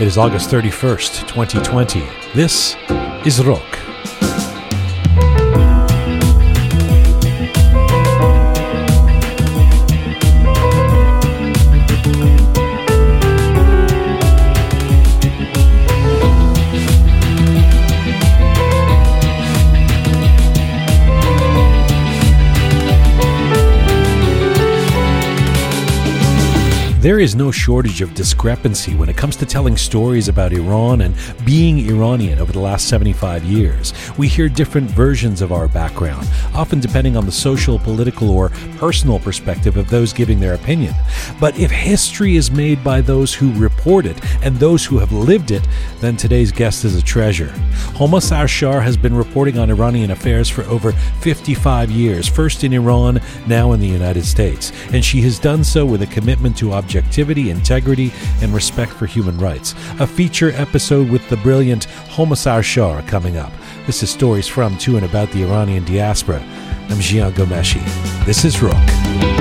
It is August 31st, 2020. This is Rook. There is no shortage of discrepancy when it comes to telling stories about Iran and being Iranian over the last 75 years. We hear different versions of our background, often depending on the social, political, or personal perspective of those giving their opinion. But if history is made by those who report it and those who have lived it, then today's guest is a treasure. Homa Sarshar has been reporting on Iranian affairs for over 55 years, first in Iran, now in the United States. And she has done so with a commitment to objectivity, integrity, and respect for human rights. A feature episode with the brilliant Homa Sarshar coming up. This is stories from, to, and about the Iranian diaspora. I'm Jian Ghomeshi. This is Rook.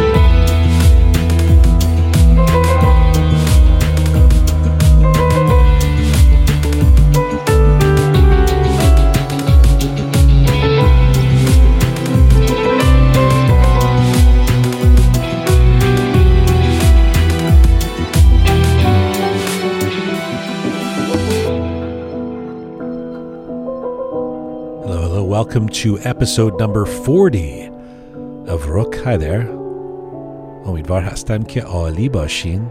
Welcome to episode number 40 of Rook. Hi there. امیدوار هستم که عالی باشین.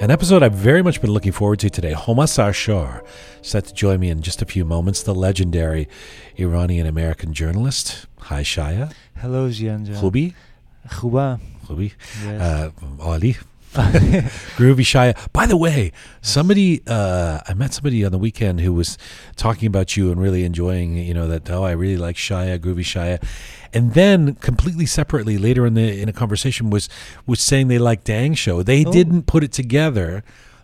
An episode I've very much been looking forward to today. Homa Sarshar set to join me in just a few moments, the legendary Iranian American journalist. Hi, Shaya. Hello Jian Jian. Khubi? خوبم. Khubi. Yes. Uh, Ali. Groovy Shia. By the way, somebody uh, I met somebody on the weekend who was talking about you and really enjoying, you know, that oh, I really like Shia, Groovy Shia. And then completely separately later in the in a conversation was was saying they like Dang Show. They Oh. didn't put it together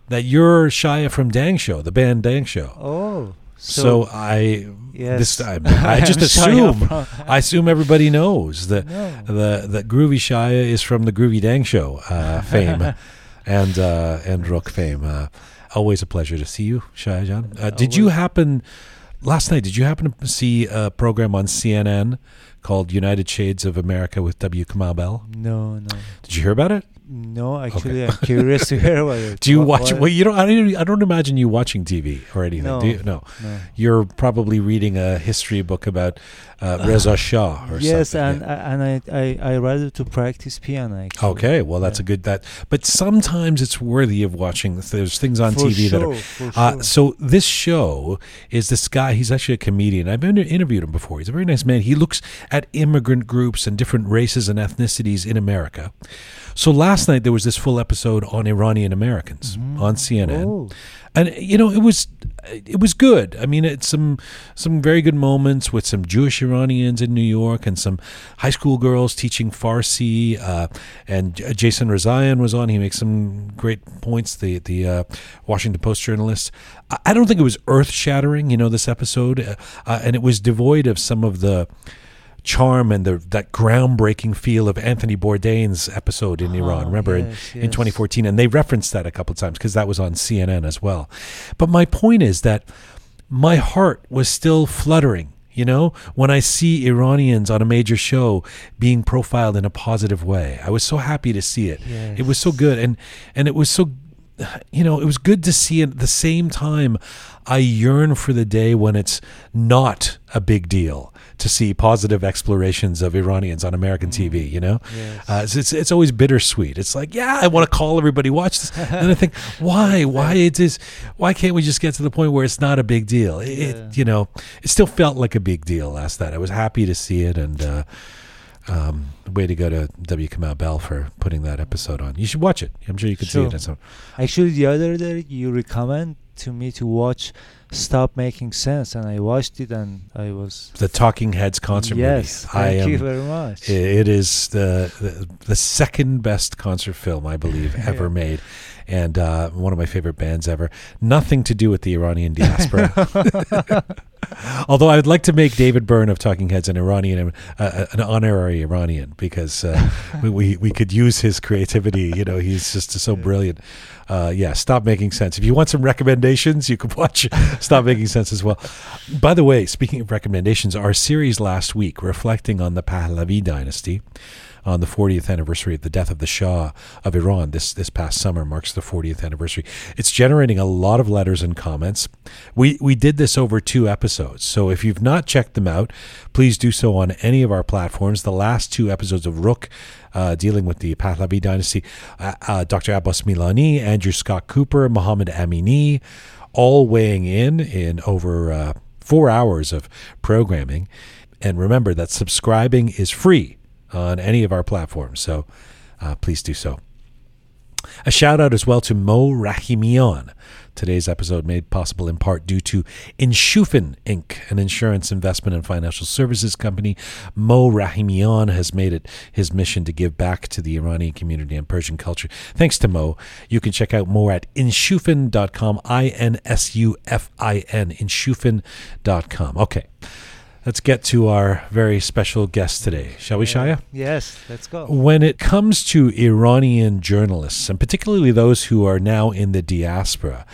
that you're Shia from Dang Show, the band Dang Show. oh. So, I yes. this I, I just assume I assume everybody knows that No. the that Groovy Shia is from the Groovy Dang Show uh, fame and uh, and Rook fame. Uh, always a pleasure to see you, Shia Jan. Uh, did you happen last night? Did you happen to see a program on CNN called United Shades of America with W. Kamau Bell? No, no. Did you hear about it? No, actually I'm curious to hear about it. Do you What- watch? what- Well, you don't. I don't. I don't imagine you watching TV or anything. No. Do you? No. no. You're probably reading a history book about uh, Reza Shah or Yes, something. and yeah. I and I, I I rather to practice piano actually. Okay, well that's a good that. But sometimes it's worthy of watching. There's things on For TV that are. Uh, sure. so this show is this guy. He's actually a comedian. I've been interviewed him before. He's a very nice man. He looks at immigrant groups and different races and ethnicities in America. So last night there was this full episode on Iranian Americans on CNN Oh, and you know it was it was good. I mean it's some some very good moments with some jewish iranians in new york and some high school girls teaching farsi uh, and jason rezaian was on. He makes some great points the the uh, washington post journalist. I- i don't think it was earth shattering you know this episode uh, uh, and it was devoid of some of the charm and the that groundbreaking feel of Anthony Bourdain's episode in Iran. Ah, Remember in, yes, in 2014, and they referenced that a couple of times because that was on CNN as well. But my point is that my heart was still fluttering. You know, when I see Iranians on a major show being profiled in a positive way, I was so happy to see it. It was so good, and and it was so you know, it was good to see. At the same time, I yearn for the day when it's not a big deal to see positive explorations of Iranians on American TV. You know, Yes. uh, it's, it's it's always bittersweet. It's like, yeah, I want to call everybody watch this, and I think, why, why it is, why can't we just get to the point where it's not a big deal? It, Yeah. it you know, it still felt like a big deal last night. I was happy to see it, and uh, um, way to go to W. Kamau Bell for putting that episode on. You should watch it. I'm sure you could see it. Actually, the other day you recommend to me to watch Stop Making Sense, and I watched it, and I was the Talking Heads concert yes. movie. I Thank am. you very much. It is the, the the second best concert film I believe ever made. And uh, one of my favorite bands ever. Nothing to do with the Iranian diaspora. Although I would like to make David Byrne of Talking Heads an Iranian, uh, an honorary Iranian, because uh, we, we, we could use his creativity. You know, he's just so brilliant. Uh, yeah, Stop Making Sense. If you want some recommendations, you could watch Stop Making Sense as well. By the way, speaking of recommendations, our series last week reflecting on the Pahlavi dynasty on the 40th anniversary of the death of the Shah of Iran. This this past summer marks the 40th anniversary. It's generating a lot of letters and comments. We we did this over two episodes, so if you've not checked them out, please do so on any of our platforms. The last two episodes of Rook. Uh, dealing with the Pahlavi dynasty, uh, uh, Dr. Abbas Milani, Andrew Scott Cooper, Mohammed Amini, all weighing in in over uh, four hours of programming. And remember that subscribing is free on any of our platforms. So uh, please do so. A shout out as well to Mo Rahimian. Today's episode made possible in part due to Insufin Inc., an insurance investment and financial services company. Mo Rahimian has made it his mission to give back to the Iranian community and Persian culture. Thanks to Mo. You can check out more at insufin.com, I N S U F I N, insufin.com. Okay. Let's get to our very special guest today, shall we, Shaya? Yes, let's go. When it comes to Iranian journalists, and particularly those who are now in the diaspora,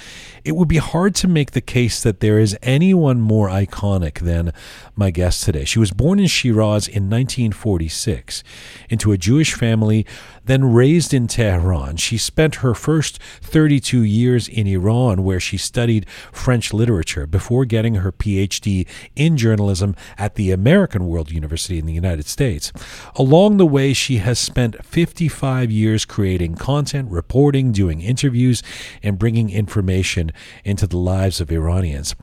it would be hard to make the case that there is anyone more iconic than my guest today. She was born in Shiraz in 1946 into a Jewish family, then raised in Tehran. She spent her first 32 years in Iran, where she studied French literature before getting her PhD in journalism at the American World University in the United States. Along the way, she has spent 55 years creating content, reporting, doing interviews, and bringing information into the lives of Iranians.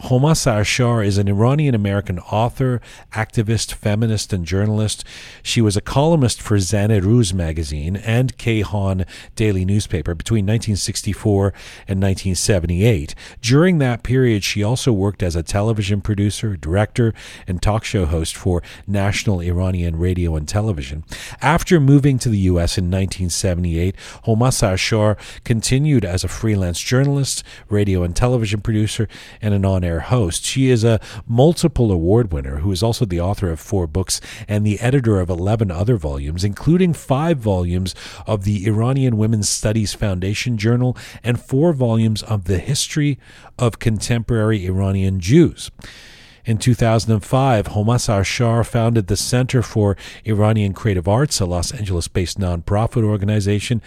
Homa Sarshar is an Iranian American author, activist, feminist, and journalist. She was a columnist for Zan-e magazine and Kayhan daily newspaper between 1964 and 1978. During that period, she also worked as a television producer, director, and talk show host for National Iranian Radio and Television. After moving to the U.S. in 1978, Homa Sarshar continued as a freelance journalist, radio and television producer, and an on air host. She is a multiple award winner who is also the author of four books and the editor of 11 other volumes, including five volumes of the Iranian Women's Studies Foundation Journal and four volumes of the history of contemporary Iranian Jews. In 2005, Homa Sarshar founded the Center for Iranian Creative Arts, a Los Angeles based nonprofit organization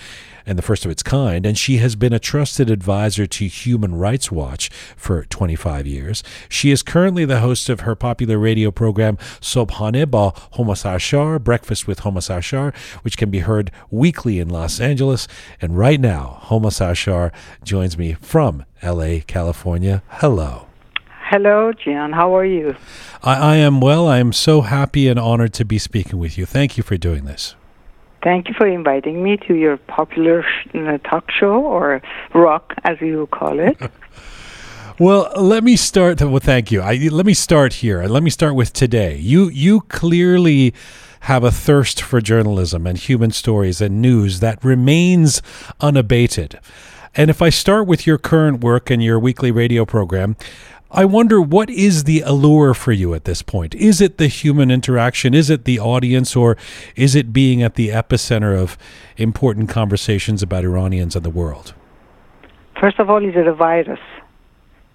and the first of its kind, and she has been a trusted advisor to Human Rights Watch for 25 years. She is currently the host of her popular radio program Sobhane ba Homa Sarshar, Breakfast with Homa Sarshar, which can be heard weekly in Los Angeles. And right now, Homa Sarshar joins me from LA, California. Hello. Hello, Jian. How are you? I, I, am well. I am so happy and honored to be speaking with you. Thank you for doing this. Thank you for inviting me to your popular uh, talk show or rock, as you call it. well, let me start. Well, thank you. I, let me start here. Let me start with today. You you clearly have a thirst for journalism and human stories and news that remains unabated. And if I start with your current work and your weekly radio program, I wonder what is the allure for you at this point? Is it the human interaction? Is it the audience? Or is it being at the epicenter of important conversations about Iranians and the world? First of all, is it a virus?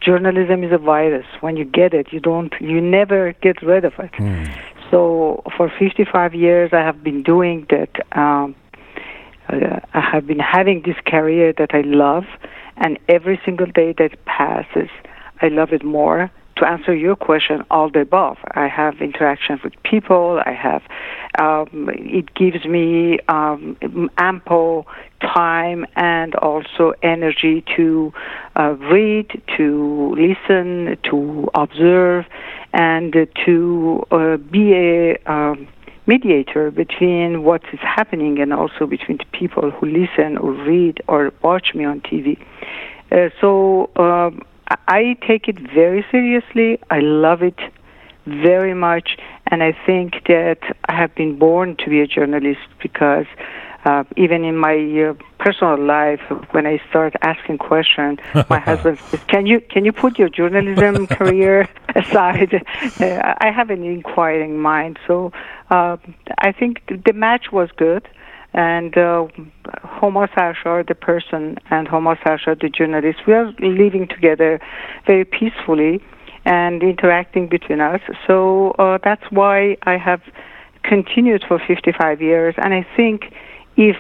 Journalism is a virus. When you get it, you don't, you never get rid of it. Mm. So for 55 years, I have been doing that. Um, uh, I have been having this career that I love, and every single day that passes, I love it more. To answer your question, all the above. I have interactions with people. I have. Um, it gives me um, ample time and also energy to uh, read, to listen, to observe, and to uh, be a um, mediator between what is happening and also between the people who listen or read or watch me on TV. Uh, so um, I take it very seriously. I love it very much, and I think that I have been born to be a journalist because Uh, even in my uh, personal life, when I start asking questions, my husband says, "Can you can you put your journalism career aside?" Uh, I have an inquiring mind, so uh, I think the match was good and uh, Sarshar, the person, and Sarshar, the journalist, we are living together very peacefully and interacting between us. So uh, that's why I have continued for 55 years. And I think if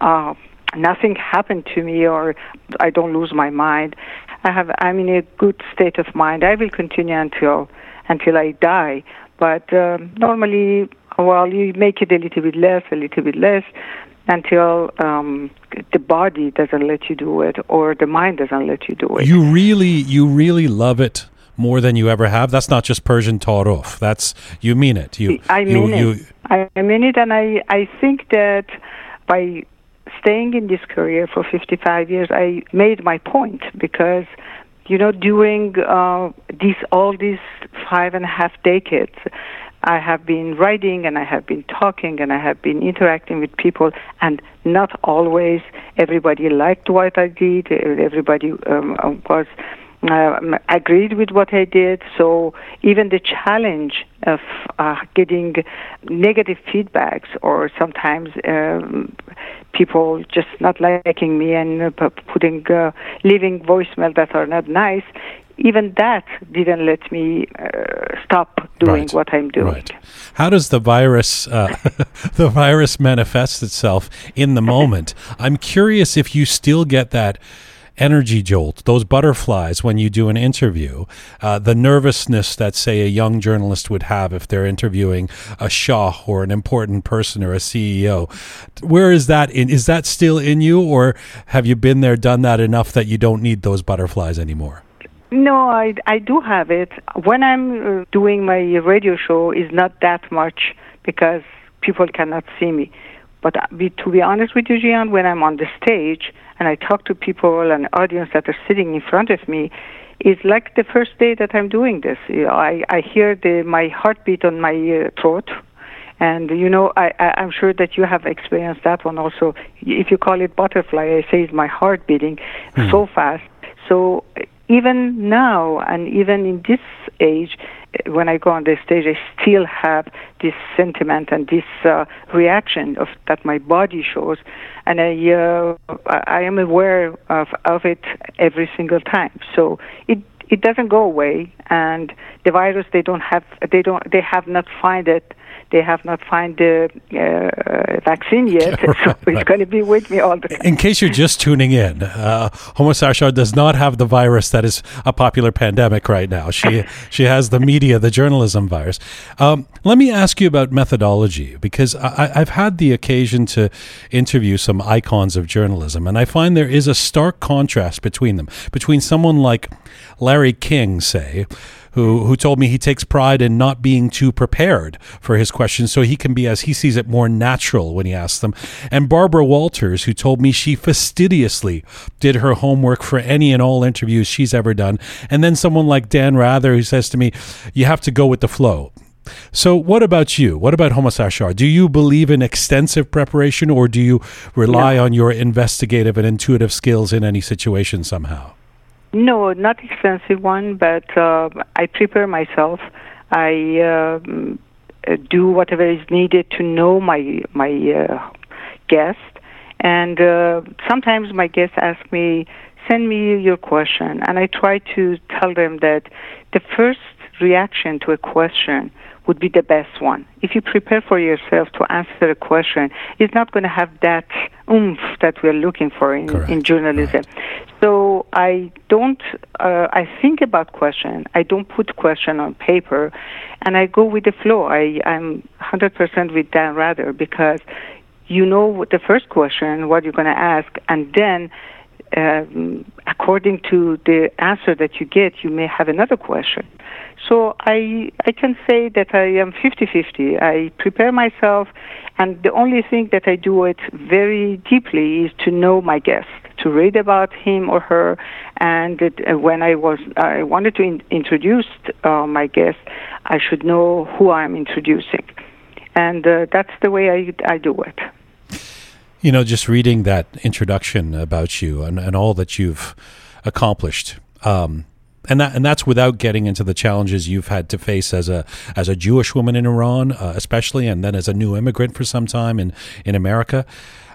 uh, nothing happened to me or I don't lose my mind, I have I'm in a good state of mind. I will continue until until I die. But um, normally well, you make it a little bit less, a little bit less, until um, the body doesn't let you do it or the mind doesn't let you do it. You really, you really love it more than you ever have. That's not just Persian taarruf. That's you mean it. You, I mean you, it. You, I mean it, and I, I think that by staying in this career for 55 years, I made my point because you know during uh, these all these five and a half decades I have been writing and I have been talking and I have been interacting with people, and not always everybody liked what I did. Everybody um, was uh, agreed with what I did. So even the challenge of uh, getting negative feedbacks or sometimes um, people just not liking me and uh, putting uh, leaving voicemail that are not nice even that didn't let me uh, stop doing right. what I'm doing. Right. How does the virus uh, the virus manifest itself in the moment? I'm curious if you still get that energy jolt, those butterflies when you do an interview, uh, the nervousness that, say, a young journalist would have if they're interviewing a Shah or an important person or a CEO. Where is that in? Is that still in you, or have you been there, done that enough that you don't need those butterflies anymore? No, I, I do have it. When I'm uh, doing my radio show, is not that much because people cannot see me. But uh, be, to be honest with you, Jian, when I'm on the stage and I talk to people and audience that are sitting in front of me, it's like the first day that I'm doing this. You know, I, I hear the, my heartbeat on my uh, throat. And you know, I, I, I'm sure that you have experienced that one also. If you call it butterfly, I say it's my heart beating mm. so fast. So even now and even in this age, when I go on the stage, I still have this sentiment and this uh, reaction of that my body shows, and I uh, I am aware of of it every single time. So it it doesn't go away, and the virus they don't have they don't they have not find it they have not found the uh, vaccine yet, right, so it's right. going to be with me all the time. In case you're just tuning in, uh, Sarshar does not have the virus that is a popular pandemic right now. She she has the media, the journalism virus. Um, let me ask you about methodology because I, I've had the occasion to interview some icons of journalism, and I find there is a stark contrast between them. Between someone like Larry King, say who who told me he takes pride in not being too prepared for his questions so he can be as he sees it more natural when he asks them. And Barbara Walters, who told me she fastidiously did her homework for any and all interviews she's ever done. And then someone like Dan Rather who says to me, "You have to go with the flow." So, what about you? What about Homa Sarshar? Do you believe in extensive preparation or do you rely on your investigative and intuitive skills in any situation somehow? No, not expensive one, but uh, I prepare myself. I uh, do whatever is needed to know my my uh, guest, and uh, sometimes my guests ask me, "Send me your question," and I try to tell them that the first reaction to a question would be the best one. If you prepare for yourself to answer a question, it's not going to have that oomph that we're looking for in, in journalism. Right. So I don't, uh, I think about question. I don't put question on paper, and I go with the flow. I, I'm 100% with Dan Rather because you know the first question, what you're going to ask, and then um, according to the answer that you get, you may have another question. So I I can say that I am 50-50. I prepare myself, and the only thing that I do it very deeply is to know my guest, to read about him or her, and that, uh, when I was I wanted to in, introduce uh, my guest, I should know who I'm introducing, and uh, that's the way I I do it. You know, just reading that introduction about you and, and all that you've accomplished. Um, and that and that's without getting into the challenges you've had to face as a as a Jewish woman in Iran, uh, especially, and then as a new immigrant for some time in in America.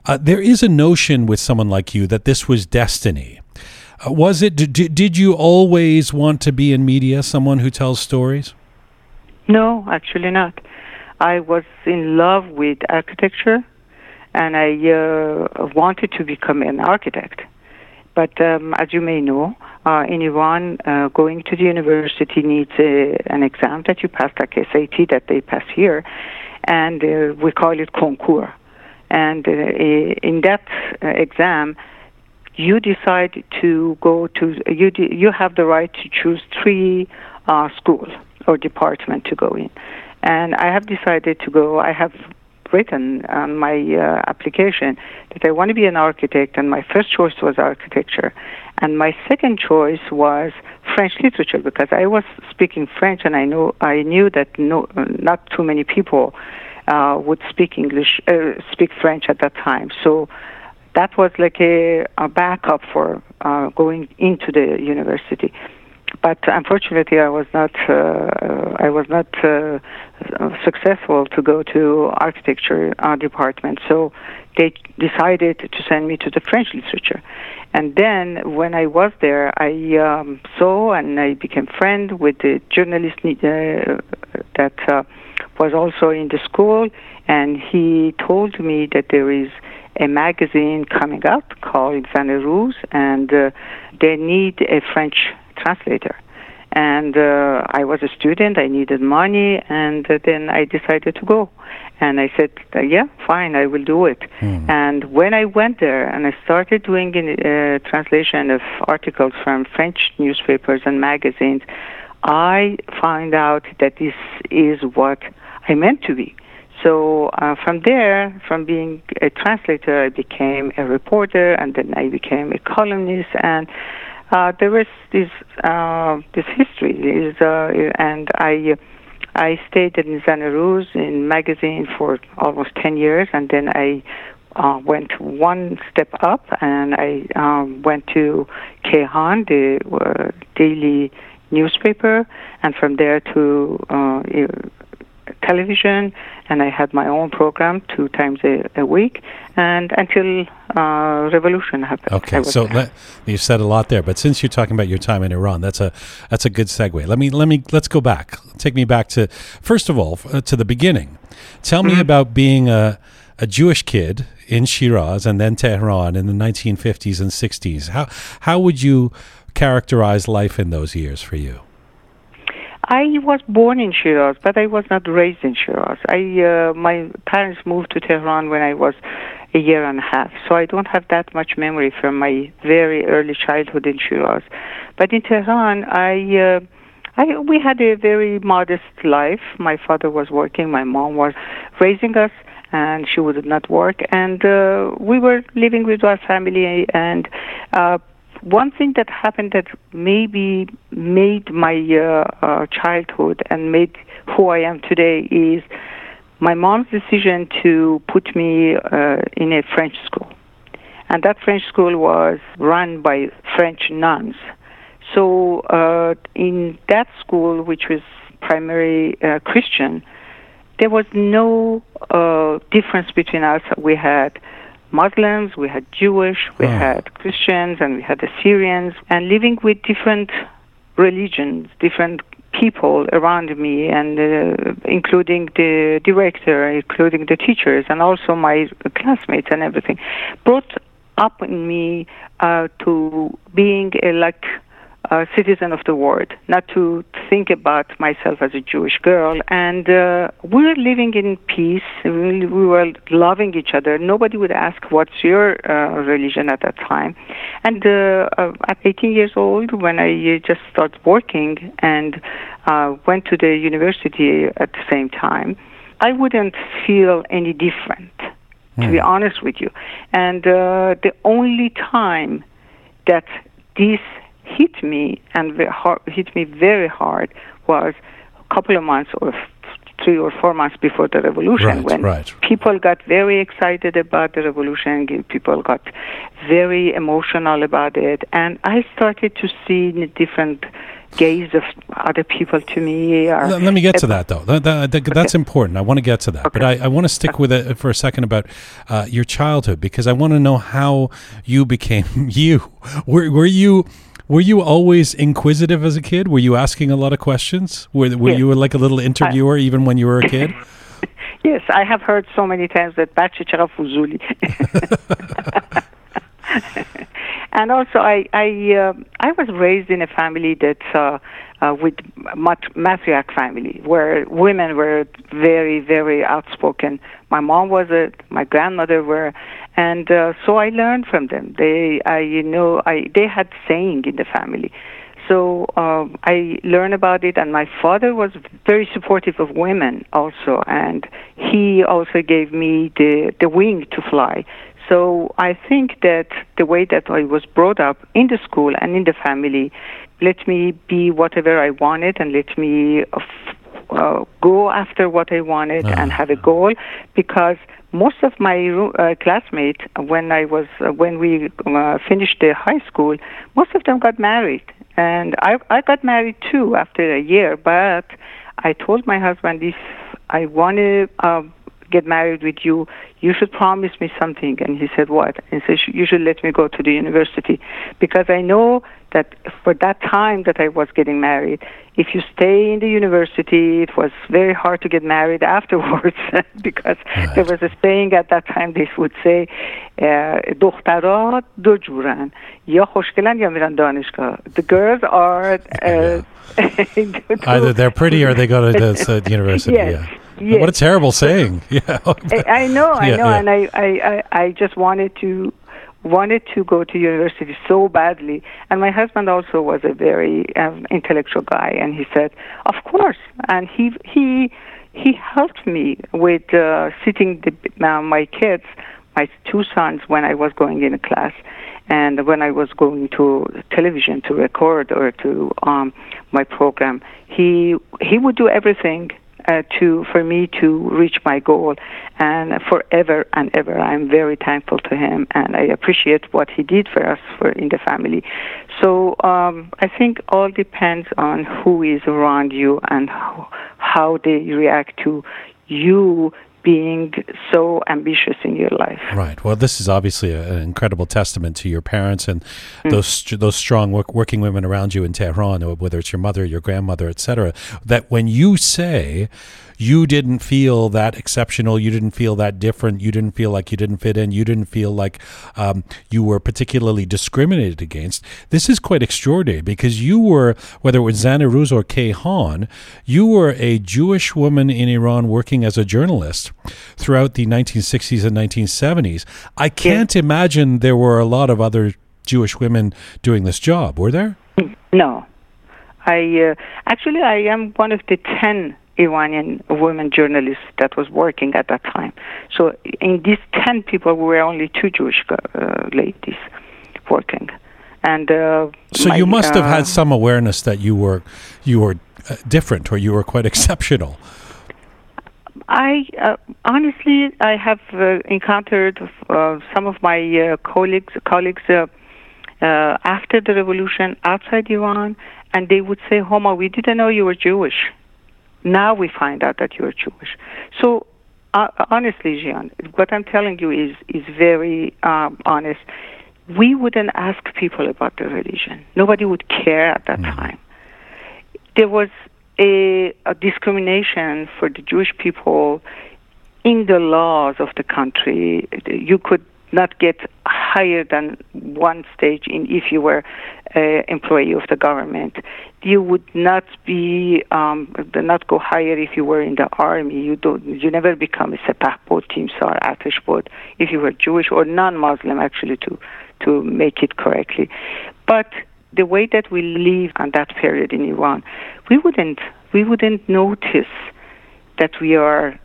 Uh, there is a notion with someone like you that this was destiny. Uh, was it? Did, did you always want to be in media, someone who tells stories? No, actually not. I was in love with architecture, and I uh, wanted to become an architect. But um, as you may know, uh, in Iran, uh, going to the university needs a, an exam that you pass, like SAT that they pass here, and uh, we call it concours. And uh, in that uh, exam, you decide to go to you. You have the right to choose three uh, schools or department to go in, and I have decided to go. I have written on my uh, application that I want to be an architect, and my first choice was architecture, and my second choice was French literature because I was speaking French, and I know I knew that no, not too many people uh, would speak English, uh, speak French at that time. So that was like a, a backup for uh, going into the university but unfortunately, I was not uh, I was not uh, successful to go to architecture uh, department. So they decided to send me to the French literature. And then when I was there, I um, saw and I became friend with the journalist uh, that uh, was also in the school, and he told me that there is a magazine coming up called Rouge, and uh, they need a French translator. And uh, I was a student, I needed money, and then I decided to go. And I said, yeah, fine, I will do it. Mm. And when I went there and I started doing uh, translation of articles from French newspapers and magazines, I found out that this is what I meant to be. So uh, from there, from being a translator, I became a reporter, and then I became a columnist, and uh, there was this uh, this history, is, uh, and I I stayed in Zan-e-Roz in magazine for almost ten years, and then I uh, went one step up, and I um, went to Kayhan, the uh, daily newspaper, and from there to uh, television, and I had my own program two times a, a week, and until uh, revolution happened. Okay, so let, you've said a lot there, but since you're talking about your time in Iran, that's a that's a good segue. Let me let me let's go back. Take me back to first of all uh, to the beginning. Tell mm-hmm. me about being a a Jewish kid in Shiraz and then Tehran in the 1950s and 60s. How how would you characterize life in those years for you? I was born in Shiraz, but I was not raised in Shiraz. I uh, my parents moved to Tehran when I was a year and a half, so I don't have that much memory from my very early childhood in Shiraz. But in Tehran, I. Uh, I, we had a very modest life. My father was working, my mom was raising us, and she would not work. And uh, we were living with our family, and uh, one thing that happened that maybe made my uh, uh, childhood and made who I am today is my mom's decision to put me uh, in a French school. And that French school was run by French nuns. So uh, in that school, which was primarily uh, Christian, there was no uh, difference between us. We had Muslims, we had Jewish, we oh. had Christians, and we had Assyrians, and living with different religions, different people around me, and uh, including the director, including the teachers, and also my classmates and everything, brought up in me uh, to being a like a citizen of the world, not to think about myself as a Jewish girl. And uh, we were living in peace. We, we were loving each other. Nobody would ask, "What's your uh, religion?" at that time. And uh, uh at 18 years old, when I uh, just started working and uh, went to the university at the same time, I wouldn't feel any different. Mm. To be hmm. honest with you, and the only time that this hit me and hit me very hard was a couple of months or three or four months before the revolution Right, when right. people got very excited about the revolution. People got very emotional about it, and I started to see different gaze of other people to me. Or, Let, me get to that though. That, that, that- that's important. I want to get to that, but I, I want to stick with it for a second about uh, your childhood because I want to know how you became you. Were, were you were you always inquisitive as a kid? Were you asking a lot of questions? Were, were Yes. you like a little interviewer even when you were a kid? Yes, I have heard so many times that بچه چقدر فضولی. and also, I I uh, I was raised in a family that uh, uh, with mat- matriarch family where women were very very outspoken. My mom was a, my grandmother were, and uh, so I learned from them. They I you know I they had saying in the family. So um, I learned about it, and my father was very supportive of women also, and he also gave me the the wing to fly. So I think that the way that I was brought up in the school and in the family let me be whatever I wanted and let me uh, f- uh, go after what I wanted and have a goal. Because most of my uh, classmates when I was uh, when we uh, finished the high school most of them got married. And I I got married too after a year but I told my husband if I want to uh, get married with you, you should promise me something. And he said, what? And he said, you should let me go to the university. Because I know that for that time that I was getting married, if you stay in the university, it was very hard to get married afterwards. because there was a saying at that time, they would say, uh, دخترها دو جورن یا خوشگلن یا میرن دانشگاه. The girls are... Uh, Either they're pretty or they go to the uh, university. Yes, Yeah. yes. What a terrible saying. Yeah. I, know, I Yeah, know, yeah. and I, I, I, I just wanted to wanted to go to university so badly. And my husband also was a very um, intellectual guy, and he said, "Of course." And he he he helped me with uh, sitting the, uh, my kids, my two sons, when I was going in a class. And when I was going to television to record or to um, my program, he he would do everything uh, to for me to reach my goal. And forever and ever i'm very thankful to him and i appreciate what he did for us for in the family. So um, i think all depends on who is around you and how, how they react to you being so ambitious in your life Right. Well, this is obviously a, an incredible testament to your parents and Mm. those those strong work, working women around you in Tehran, or whether it's your mother, your grandmother, etc. That when you say you didn't feel that exceptional, you didn't feel that different, you didn't feel like you didn't fit in, you didn't feel like um, you were particularly discriminated against. This is quite extraordinary because you were, whether it was Zanaruz or Kayhan, you were a Jewish woman in Iran working as a journalist throughout the 1960s and 1970s. I can't imagine there were a lot of other Jewish women doing this job, were there? No, I uh, actually I am one of the ten Iranian women journalists that was working at that time. So in these ten people, we were only two Jewish uh, ladies working, and uh, So my, you must have uh, had some awareness that you were you were uh, different or you were quite exceptional. I uh, honestly, I have uh, encountered uh, some of my uh, colleagues colleagues uh, uh, after the revolution outside Iran, and they would say, "Homa, we didn't know you were Jewish. Now we find out that you are Jewish." So, uh, honestly, Jian, what I'm telling you is is very um, honest. We wouldn't ask people about their religion. Nobody would care at that time. There was a, a discrimination for the Jewish people in the laws of the country. You could not get higher than one stage in if you were an employee of the government. You would not be um, not go higher if you were in the army. You don't. You never become a sepahbod, timsar, arteshbod if you were Jewish or non-Muslim, actually, to to make it correctly. But the way that we live on that period in Iran, we wouldn't we wouldn't notice that we are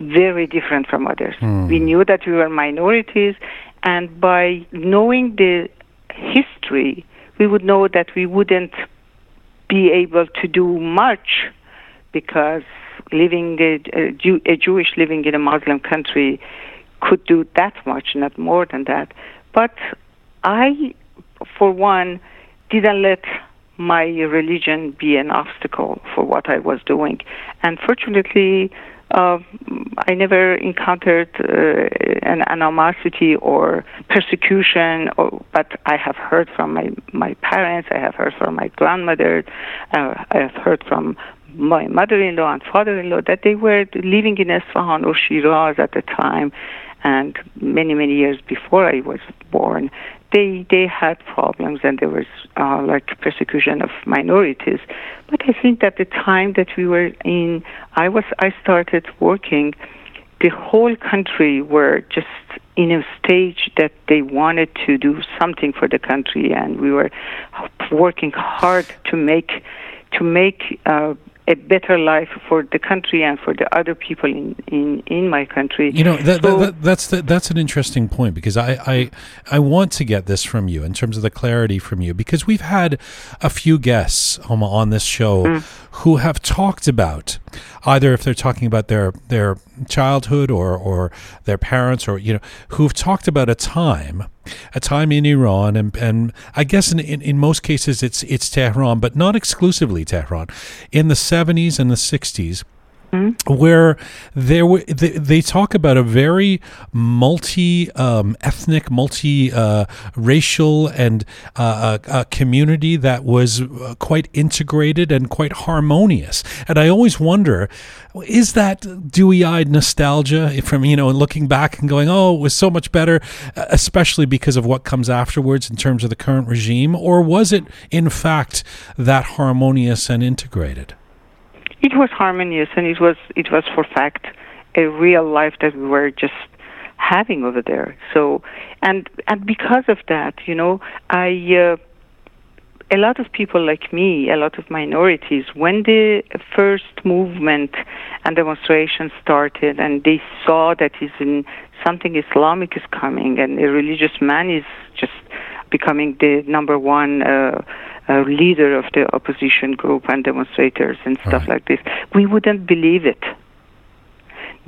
very different from others. We knew that we were minorities, and by knowing the history, we would know that we wouldn't be able to do much because living a, a, Jew, a Jewish living in a Muslim country could do that much, not more than that. But I, for one, didn't let my religion be an obstacle for what I was doing. And fortunately, I never encountered uh, an animosity or persecution, or, but I have heard from my, my parents, I have heard from my grandmother, uh, I have heard from my mother-in-law and father-in-law that they were living in Isfahan or Shiraz at the time, and many many years before I was born, they they had problems and there was uh, like persecution of minorities. But I think that the time that we were in, I was I started working. The whole country were just in a stage that they wanted to do something for the country, and we were working hard to make to make uh, a better life for the country and for the other people in, in, in my country. You know, that, so, that, that, that's the, that's an interesting point because I, I I want to get this from you in terms of the clarity from you because we've had a few guests on, on this show mm. who have talked about either if they're talking about their their childhood or or their parents or you know who've talked about a time a time in Iran and and I guess in, in, in most cases it's it's Tehran but not exclusively Tehran. In the 70s and the 60s Mm-hmm. where there were they, they, talk about a very multi um, ethnic, multi uh, racial, and uh, a, a, community that was uh, quite integrated and quite harmonious. And I always wonder, is that dewy-eyed nostalgia from you know looking back and going, oh, it was so much better, especially because of what comes afterwards in terms of the current regime, or was it in fact that harmonious and integrated? It was harmonious and it was it was for fact a real life that we were just having over there. So and and because of that, you know, I uh, a lot of people like me, a lot of minorities, when the first movement and demonstration started, and they saw that is in something Islamic is coming, and a religious man is just becoming the number one. Uh, uh, leader of the opposition group and demonstrators and stuff right. like this. We wouldn't believe it.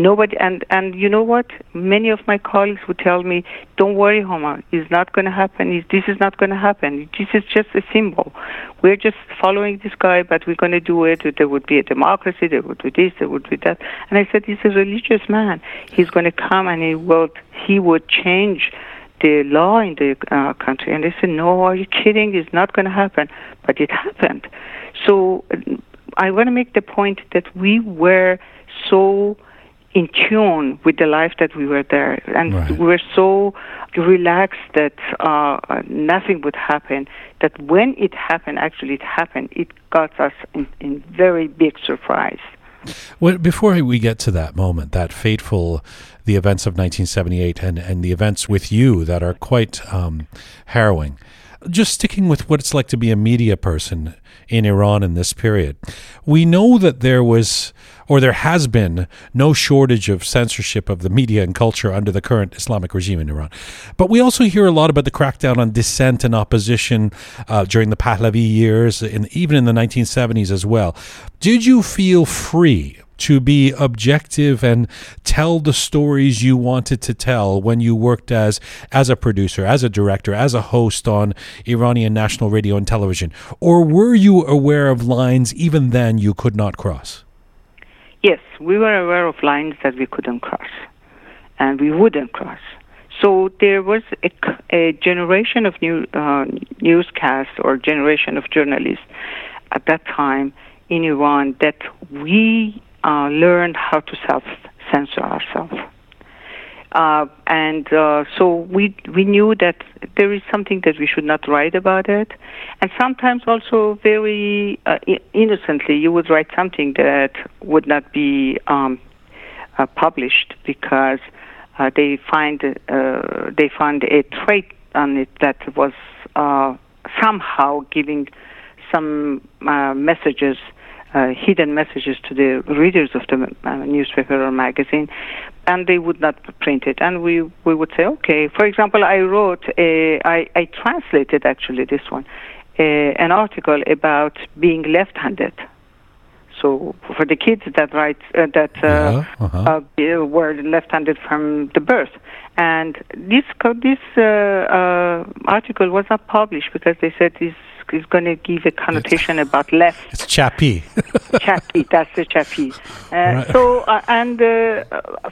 Nobody, and and you know what? Many of my colleagues would tell me, "Don't worry, Homa. It's not going to happen. This is not going to happen. This is just a symbol. We're just following this guy, but we're going to do it. There would be a democracy. There would be this. There would be that." And I said, "He's a religious man. He's going to come and he will. He would change." The law in the uh, country. And they said, no, are you kidding? It's not going to happen. But it happened. So I want to make the point that we were so in tune with the life that we were there. And right. we were so relaxed that uh, nothing would happen. That when it happened, actually it happened, it got us in, in very big surprise. Well, before we get to that moment, that fateful, the events of 1978 and, and the events with you that are quite um, harrowing, just sticking with what it's like to be a media person in Iran in this period, we know that there was or there has been no shortage of censorship of the media and culture under the current Islamic regime in Iran. But we also hear a lot about the crackdown on dissent and opposition uh, during the Pahlavi years, and even in the 1970s as well. Did you feel free to be objective and tell the stories you wanted to tell when you worked as as a producer, as a director, as a host on Iranian national radio and television? Or were you aware of lines even then you could not cross? Yes, we were aware of lines that we couldn't cross, and we wouldn't cross. So there was a, a generation of new uh, newscasts or generation of journalists at that time in Iran that we uh, learned how to self censor ourselves. Uh, and uh, so we we knew that there is something that we should not write about it, and sometimes also very uh, innocently you would write something that would not be um, uh, published because uh, they find uh, they found a trait on it that was somehow giving some messages uh, hidden messages to the readers of the uh, newspaper or magazine, and they would not print it. And we we would say, okay. For example, I wrote, a, I, I translated actually this one, a, an article about being left-handed. So for the kids that right uh, that uh, Yeah, uh-huh. uh, were left-handed from the birth, and this co- this uh, uh, article was not published because they said this is going to give a connotation about left It's chappy. chappy. That's the chappy. Uh, Right. So, uh, and uh,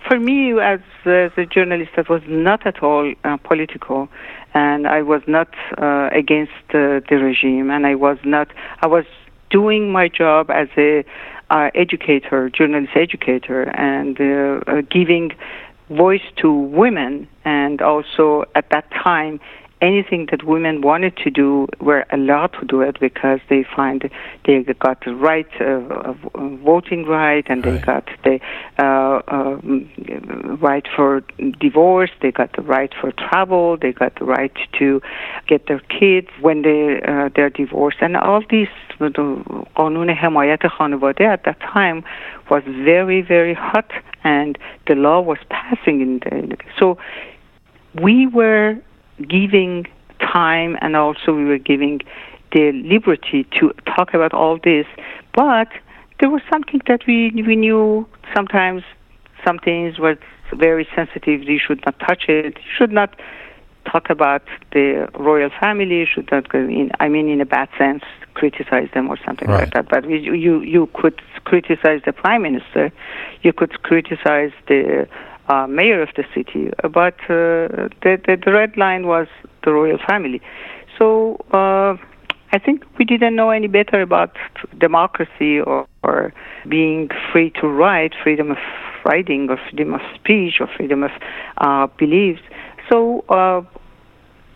for me, as, as a journalist, that was not at all uh, political, and I was not uh, against uh, the regime, and I was not. I was doing my job as a uh, educator, journalist educator, and uh, uh, giving voice to women, and also at that time anything that women wanted to do were allowed to do it because they find they got the right uh, of uh, voting right and they Right. got the uh, um, right for divorce they got the right for travel they got the right to get their kids when they uh, they're divorced and all these uh, قانون حمایت خانواده at that time was very very hot and the law was passing in the so we were giving time and also we were giving the liberty to talk about all this but there was something that we we knew sometimes some things were very sensitive you should not touch it you should not talk about the royal family you should not go in i mean in a bad sense criticize them or something Right. like that but we, you you could criticize the prime minister you could criticize the uh, mayor of the city, but uh, the, the the red line was the royal family. So uh, I think we didn't know any better about democracy or, or being free to write, freedom of writing, or freedom of speech, or freedom of uh, beliefs. So uh,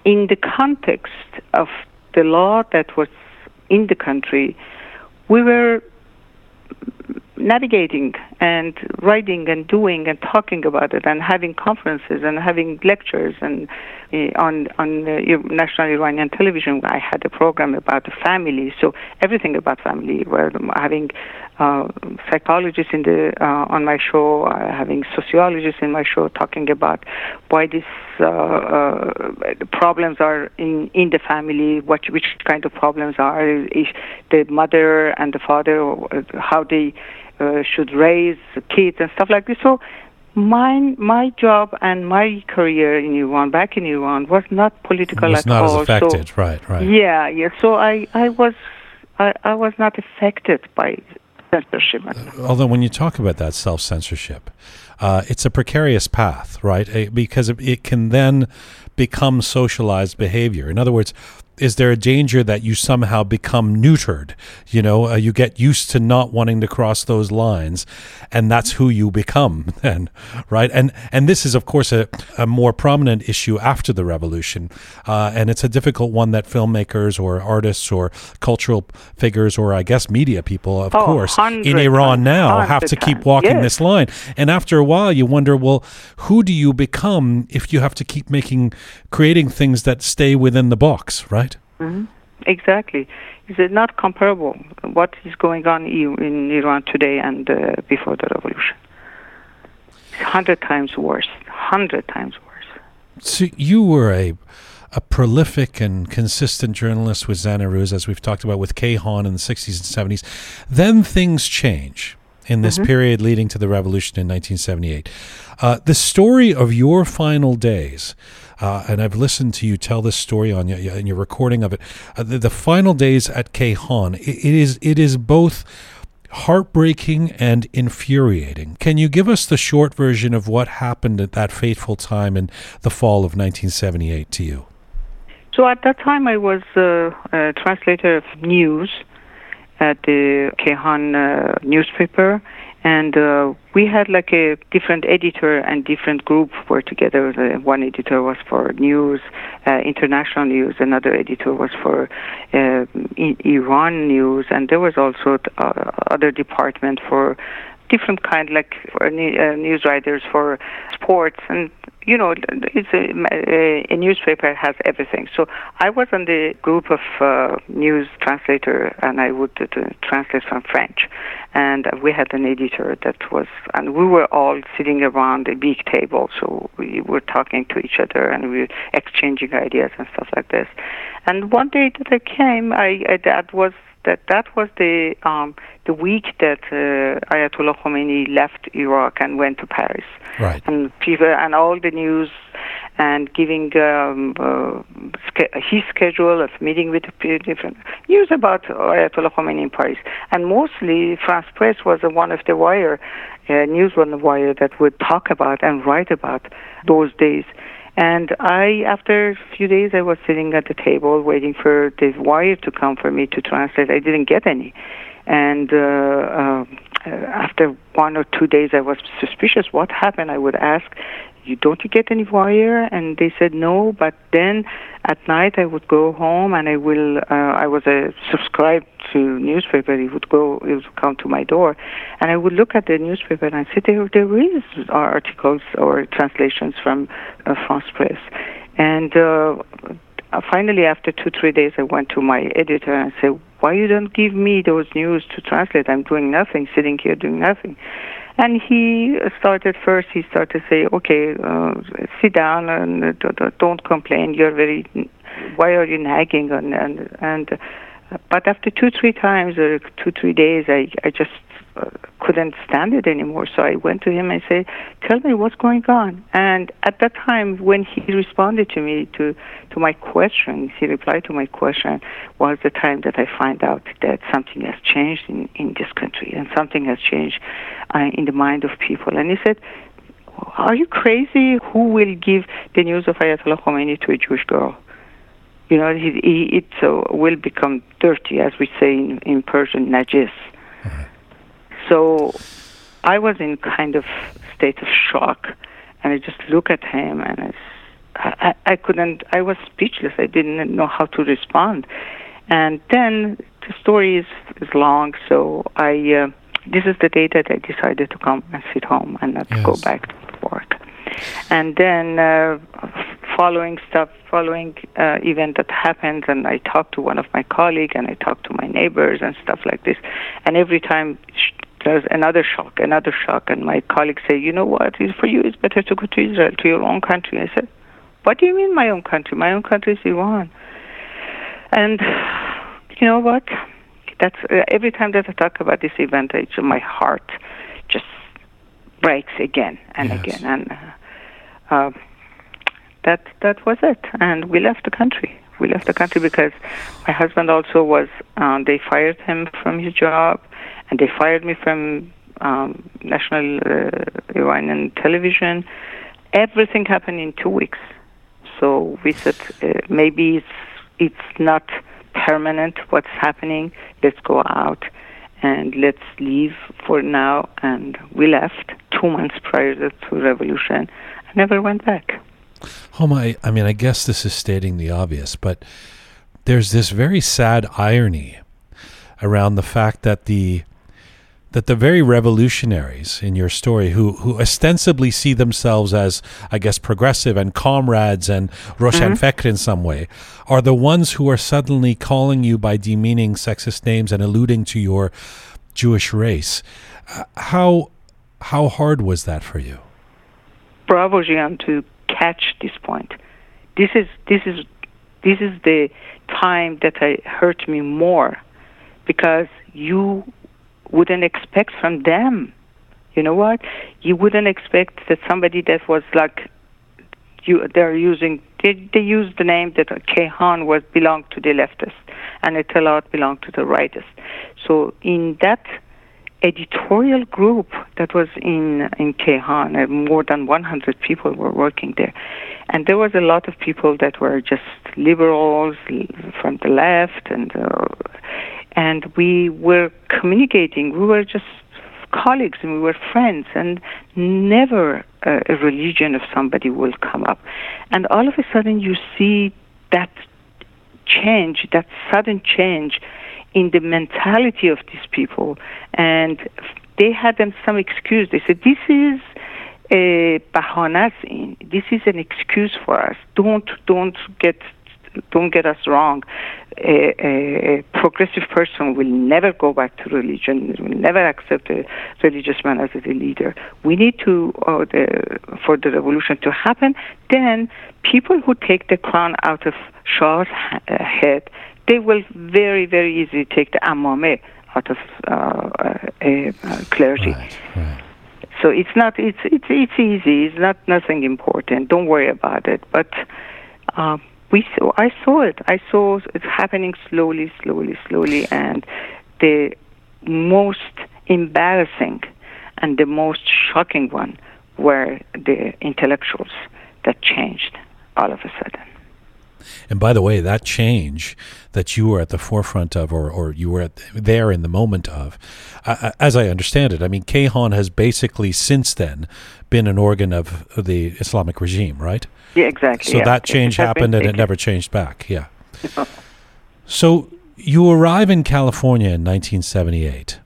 in the context of the law that was in the country, we were navigating and writing and doing and talking about it and having conferences and having lectures and uh, on on national Iranian television. I had a program about the family. So everything about family where having uh, psychologists in the uh, on my show uh, having sociologists in my show talking about why these uh, problems are in in the family what which kind of problems are if the mother and the father how they uh, should raise kids and stuff like this. So my my job and my career in Iran, back in Iran, was not political was at not all. as affected. right, right. Yeah, yeah. So I I was I, I was not affected by censorship. Although when you talk about that self censorship, uh, it's a precarious path, right? Because it- it can then become socialized behavior. In other words, is there a danger that you somehow become neutered? You know, uh, you get used to not wanting to cross those lines, and that's who you become then, right? And and this is, of course, a, a more prominent issue after the revolution, uh, and it's a difficult one that filmmakers or artists or cultural figures or I guess media people, of Oh, course, in Iran now have to keep walking yes. this line. And after a while, you wonder, well, who do you become if you have to keep making, creating things that stay within the box, right? Exactly. Is it not comparable? What is going on in Iran today and uh, before the revolution? Hundred times worse. Hundred times worse. So you were a a prolific and consistent journalist with Zanaruz, as we've talked about with Kayhan in the 60s and 70s. Then things change in this period leading to the revolution in 1978. Uh, the story of your final days, uh, and I've listened to you tell this story on your, in your recording of it. Uh, the, the final days at Kayhan, it, it is it is both heartbreaking and infuriating. Can you give us the short version of what happened at that fateful time in the fall of 1978 to you? So at that time, I was uh, a translator of news at the Kayhan uh, newspaper, and uh, we had like a different editor and different group were together. The one editor was for news, uh, international news. Another editor was for uh, I- Iran news, and there was also uh, other department for different kind, like for uh, news writers for sports and you know, it's a, a, a newspaper has everything. So I was on the group of uh, news translator, and I would uh, translate from French. And we had an editor that was, and we were all sitting around a big table, so we were talking to each other and we were exchanging ideas and stuff like this. And one day that I came, I, I that was that that was the um, the week that uh, Ayatollah Khomeini left Iraq and went to Paris. Right. And people and all the news and giving um, uh, his schedule of meeting with different news about Ayatollah Khomeini in Paris. And mostly France Presse was one of the wire uh, news on the wire that would talk about and write about those days. And I, after a few days, I was sitting at the table waiting for the wire to come for me to translate. I didn't get any. And uh, uh, after one or two days, I was suspicious. What happened? I would ask you don't you get any wire? And they said no but then at night i would go home and i will uh, i was a subscribed to newspaper. It would go it would come to my door. And i would look at the newspaper and I say there there is articles or translations from uh, France Presse. And uh, finally after two three days i went to my editor and said why you don't give me those news to translate i'm doing nothing sitting here doing nothing and he started first, he started to say, okay, uh, sit down and uh, don't complain. You're very, why are you nagging? And, and, and uh, but after two, three times or two, three days, I, I just uh, couldn't stand it anymore. So I went to him and said, "Tell me what's going on." And at that time, when he responded to me to to my question, he replied to my question, was the time that I find out that something has changed in in this country and something has changed uh, in the mind of people. And he said. Are you crazy? Who will give the news of Ayatollah Khomeini to a Jewish girl? You know, he, he, it uh, will become dirty, as we say in, in Persian, najis. Mm-hmm. So I was in kind of state of shock, and I just look at him, and I, I, I couldn't. I was speechless. I didn't know how to respond. And then the story is is long, so I. Uh, this is the day that I decided to come and sit home and not yes. go back to work. And then uh, following stuff, following uh, event that happened, and I talked to one of my colleagues and I talked to my neighbors and stuff like this. And every time there's another shock, another shock. And my colleagues say, you know what, for you it's better to go to Israel, to your own country. I said, what do you mean my own country? My own country is Iran. And you know what? That's uh, every time that I talk about this event, it's, my heart just breaks again and yes. again. And uh, uh, that that was it. And we left the country. We left the country because my husband also was. Uh, they fired him from his job and they fired me from um, national uh, Iranian television. Everything happened in two weeks. So we said uh, maybe it's it's not permanent what's happening. Let's go out and let's leave for now. And we left two months prior to the revolution. I never went back. Homa, I, I mean, I guess this is stating the obvious, but there's this very sad irony around the fact that the that the very revolutionaries in your story who who ostensibly see themselves as I guess progressive and comrades and Roshan mm-hmm. in some way are the ones who are suddenly calling you by demeaning sexist names and alluding to your Jewish race. Uh, how how hard was that for you? Bravo, Jian, to catch this point. This is this is this is the time that I hurt me more because you wouldn't expect from them. You know what? You wouldn't expect that somebody that was like you they're using they they use the name that Kayhan was belonged to the leftist and Etalat belonged to the rightist. So in that editorial group that was in in Kayhan, uh, more than 100 people were working there, and there was a lot of people that were just liberals from the left and uh, and we were communicating. We were just colleagues and we were friends, and never a religion of somebody will come up. And all of a sudden, you see that change, that sudden change in the mentality of these people, and they had them some excuse. They said, "This is." a bahanas in this is an excuse for us don't don't get don't get us wrong. A, a, progressive person will never go back to religion, will never accept a religious man as a leader. We need to, uh, the, for the revolution to happen, then people who take the crown out of Shah's uh, head, they will very, very easily take the amame out of uh, a, a clergy. Right, right. So it's not it's it's it's easy. It's not nothing important. Don't worry about it. But uh, we saw I saw it. I saw it happening slowly, slowly, slowly, and the most embarrassing and the most shocking one were the intellectuals that changed all of a sudden. And by the way, that change that you were at the forefront of, or, or you were at, there in the moment of, uh, as I understand it, I mean, Kayhan has basically since then been an organ of the Islamic regime, right? Yeah, exactly. So yeah. that change It happened and it never changed back. Yeah. So you arrive in California in 1978.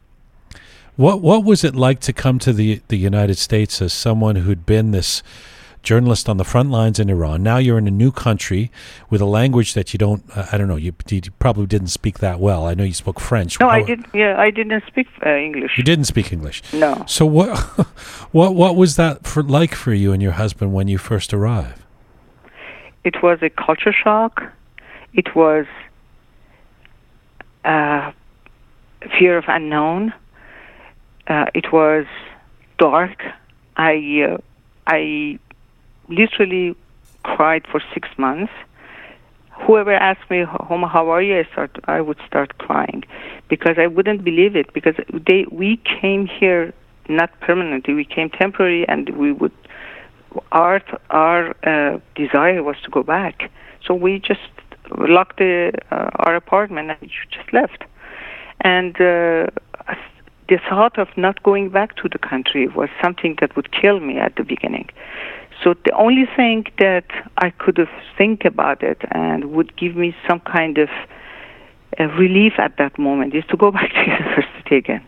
What what was it like to come to the the United States as someone who'd been this journalist on the front lines in Iran? Now you're in a new country with a language that you don't. Uh, I don't know. You, you probably didn't speak that well. I know you spoke French. No, I How- did. Yeah, I didn't speak uh, English. You didn't speak English. No. So what what what was that for like for you and your husband when you first arrived? It was a culture shock. It was uh, fear of unknown. Uh, it was dark. I uh, I literally cried for six months. Whoever asked me, "Homa, how are you?" I start. I would start crying because I wouldn't believe it. Because they we came here not permanently. We came temporary, and we would our our uh, desire was to go back. So we just locked the, uh, our apartment and just left. And uh, the thought of not going back to the country was something that would kill me at the beginning. So the only thing that I could have think about it and would give me some kind of uh, relief at that moment is to go back to university again.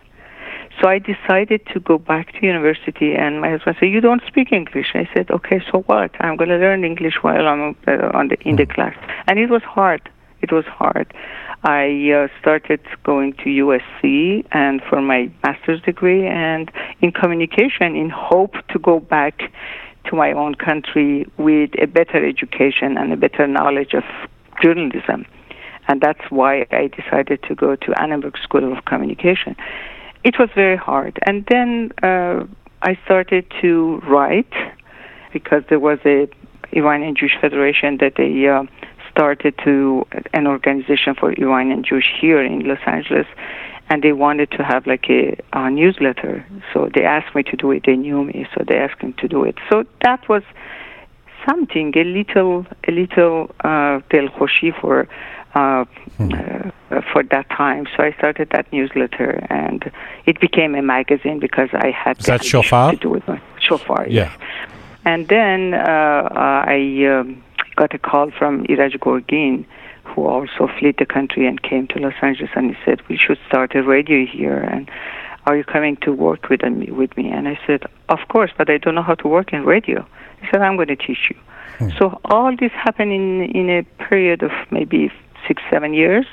So I decided to go back to university, and my husband said, "You don't speak English." I said, "Okay, so what? I'm going to learn English while I'm uh, on the in the class." And it was hard. It was hard. I uh, started going to USC and for my master's degree and in communication, in hope to go back to my own country with a better education and a better knowledge of journalism. And that's why I decided to go to Annenberg School of Communication it was very hard. And then uh, I started to write because there was a Iranian Jewish Federation that they uh, started to an organization for Iranian Jewish here in Los Angeles, and they wanted to have like a, a newsletter. So they asked me to do it. They knew me, so they asked me to do it. So that was something a little a little uh, delkhoshi for. Uh, uh, for that time, so I started that newsletter, and it became a magazine because I had Is that Shofar? to do it. Shofar, Yeah. yes. And then uh, uh, I um, got a call from Iraj Gorgin, who also fled the country and came to Los Angeles, and he said, "We should start a radio here." And are you coming to work with me? With me? And I said, "Of course, but I don't know how to work in radio." He said, "I'm going to teach you." So all this happened in in a period of maybe six, seven years.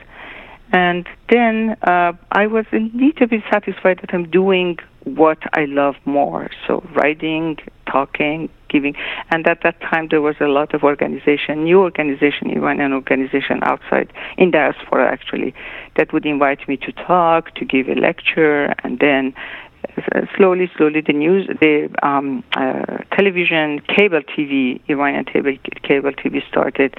And then uh, I was a little bit satisfied that I'm doing what I love more. So writing, talking, giving. And at that time, there was a lot of organization, new organization, Iranian organization outside, in diaspora actually, that would invite me to talk, to give a lecture, and then uh, slowly, slowly, the news, the um, uh, television, cable TV, Iranian cable, cable TV started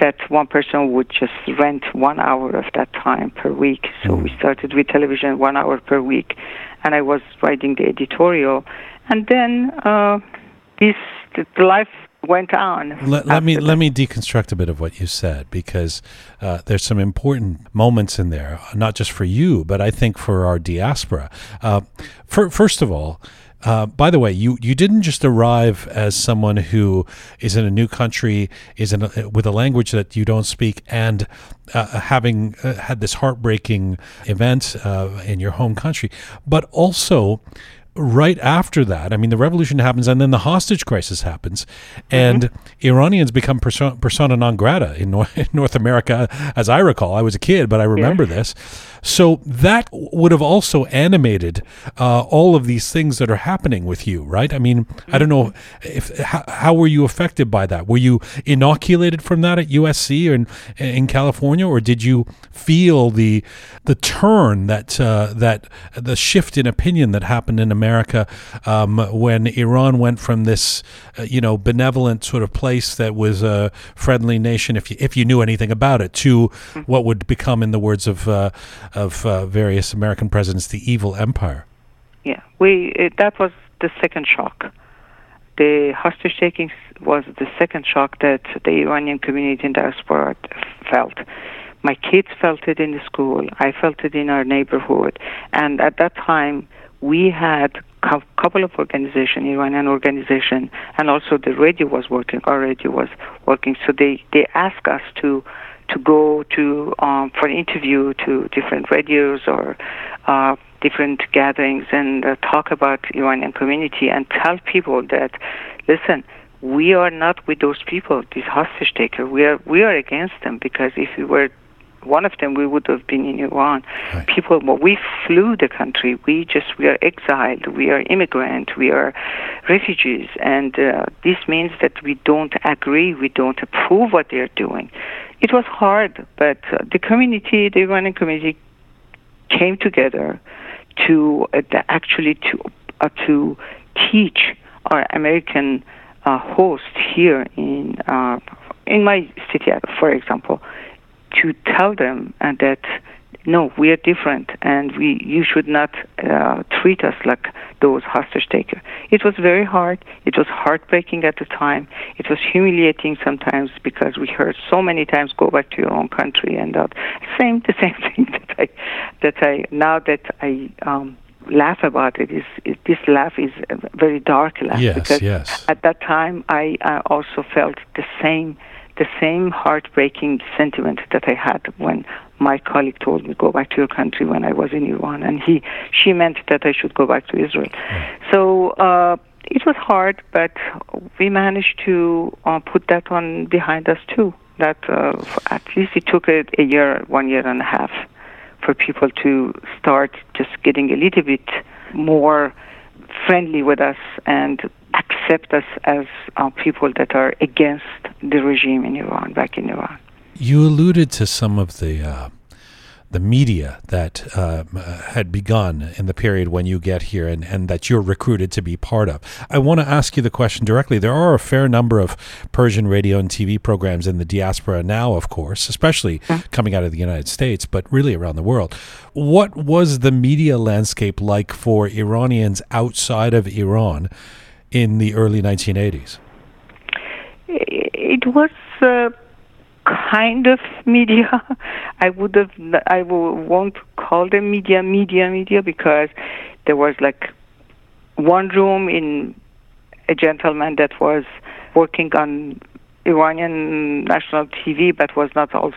that one person would just rent one hour of that time per week. So we started with television one hour per week, and I was writing the editorial, and then uh, this the life went on. Let, let me after let me deconstruct a bit of what you said because uh, there's some important moments in there, not just for you, but I think for our diaspora. Uh, for, first of all. Uh, by the way, you, you didn't just arrive as someone who is in a new country, is in a, with a language that you don't speak, and uh, having uh, had this heartbreaking event uh, in your home country, but also right after that, I mean, the revolution happens, and then the hostage crisis happens, and Iranians become persona, persona non grata in North, in North America, as I recall. I was a kid, but I remember this. So that would have also animated uh, all of these things that are happening with you, right? I mean, I don't know if how, how were you affected by that? Were you inoculated from that at USC or in, in California, or did you feel the the turn that uh, that the shift in opinion that happened in America um, when Iran went from this uh, you know benevolent sort of place that was a friendly nation, if you if you knew anything about it, to what would become, in the words of uh, of uh, various American presidents, the evil empire. Yeah, we it, that was the second shock. The hostage taking was the second shock that the Iranian community in diaspora felt. My kids felt it in the school. I felt it in our neighborhood, and at that time we had a couple of organizations, Iranian organization, and also the radio was working. Our radio was working, so they they asked us to to go to um, for an interview to different radios or uh, different gatherings and uh, talk about Iranian community and tell people that listen we are not with those people these hostage takers. We are we are against them because if we were one of them we would have been in Iran. Right. People, well, we flew the country. We just we are exiled. We are immigrant. We are refugees, and uh, this means that we don't agree. We don't approve what they are doing. It was hard, but uh, the community, the Iranian community, came together to uh, actually to uh, to teach our American uh, host here in uh, in my city, for example, to tell them that no, we are different, and we you should not uh, treat us like those hostage takers. It was very hard. It was heartbreaking at the time. It was humiliating sometimes because we heard so many times, "Go back to your own country," and that same the same thing that I that I now that I. Um, laugh about it is, is this laugh is a very dark laugh yes, because yes. at that time I, I also felt the same the same heartbreaking sentiment that I had when my colleague told me go back to your country when I was in Iran, and he she meant that I should go back to Israel. So uh, it was hard, but we managed to uh, put that one behind us too. That uh, at least it took a, a year, one year and a half, for people to start just getting a little bit more friendly with us and accept us as uh, people that are against the regime in Iran, back in Iran. You alluded to some of the uh, the media that uh, had begun in the period when you get here and, and that you're recruited to be part of. I want to ask you the question directly. There are a fair number of Persian radio and TV programs in the diaspora now, of course, especially coming out of the United States, but really around the world. What was the media landscape like for Iranians outside of Iran in the early 1980s? It was. Uh kind of media. I would have, I won't call them media, media, media, because there was like one room in a gentleman that was working on Iranian national TV, but was not also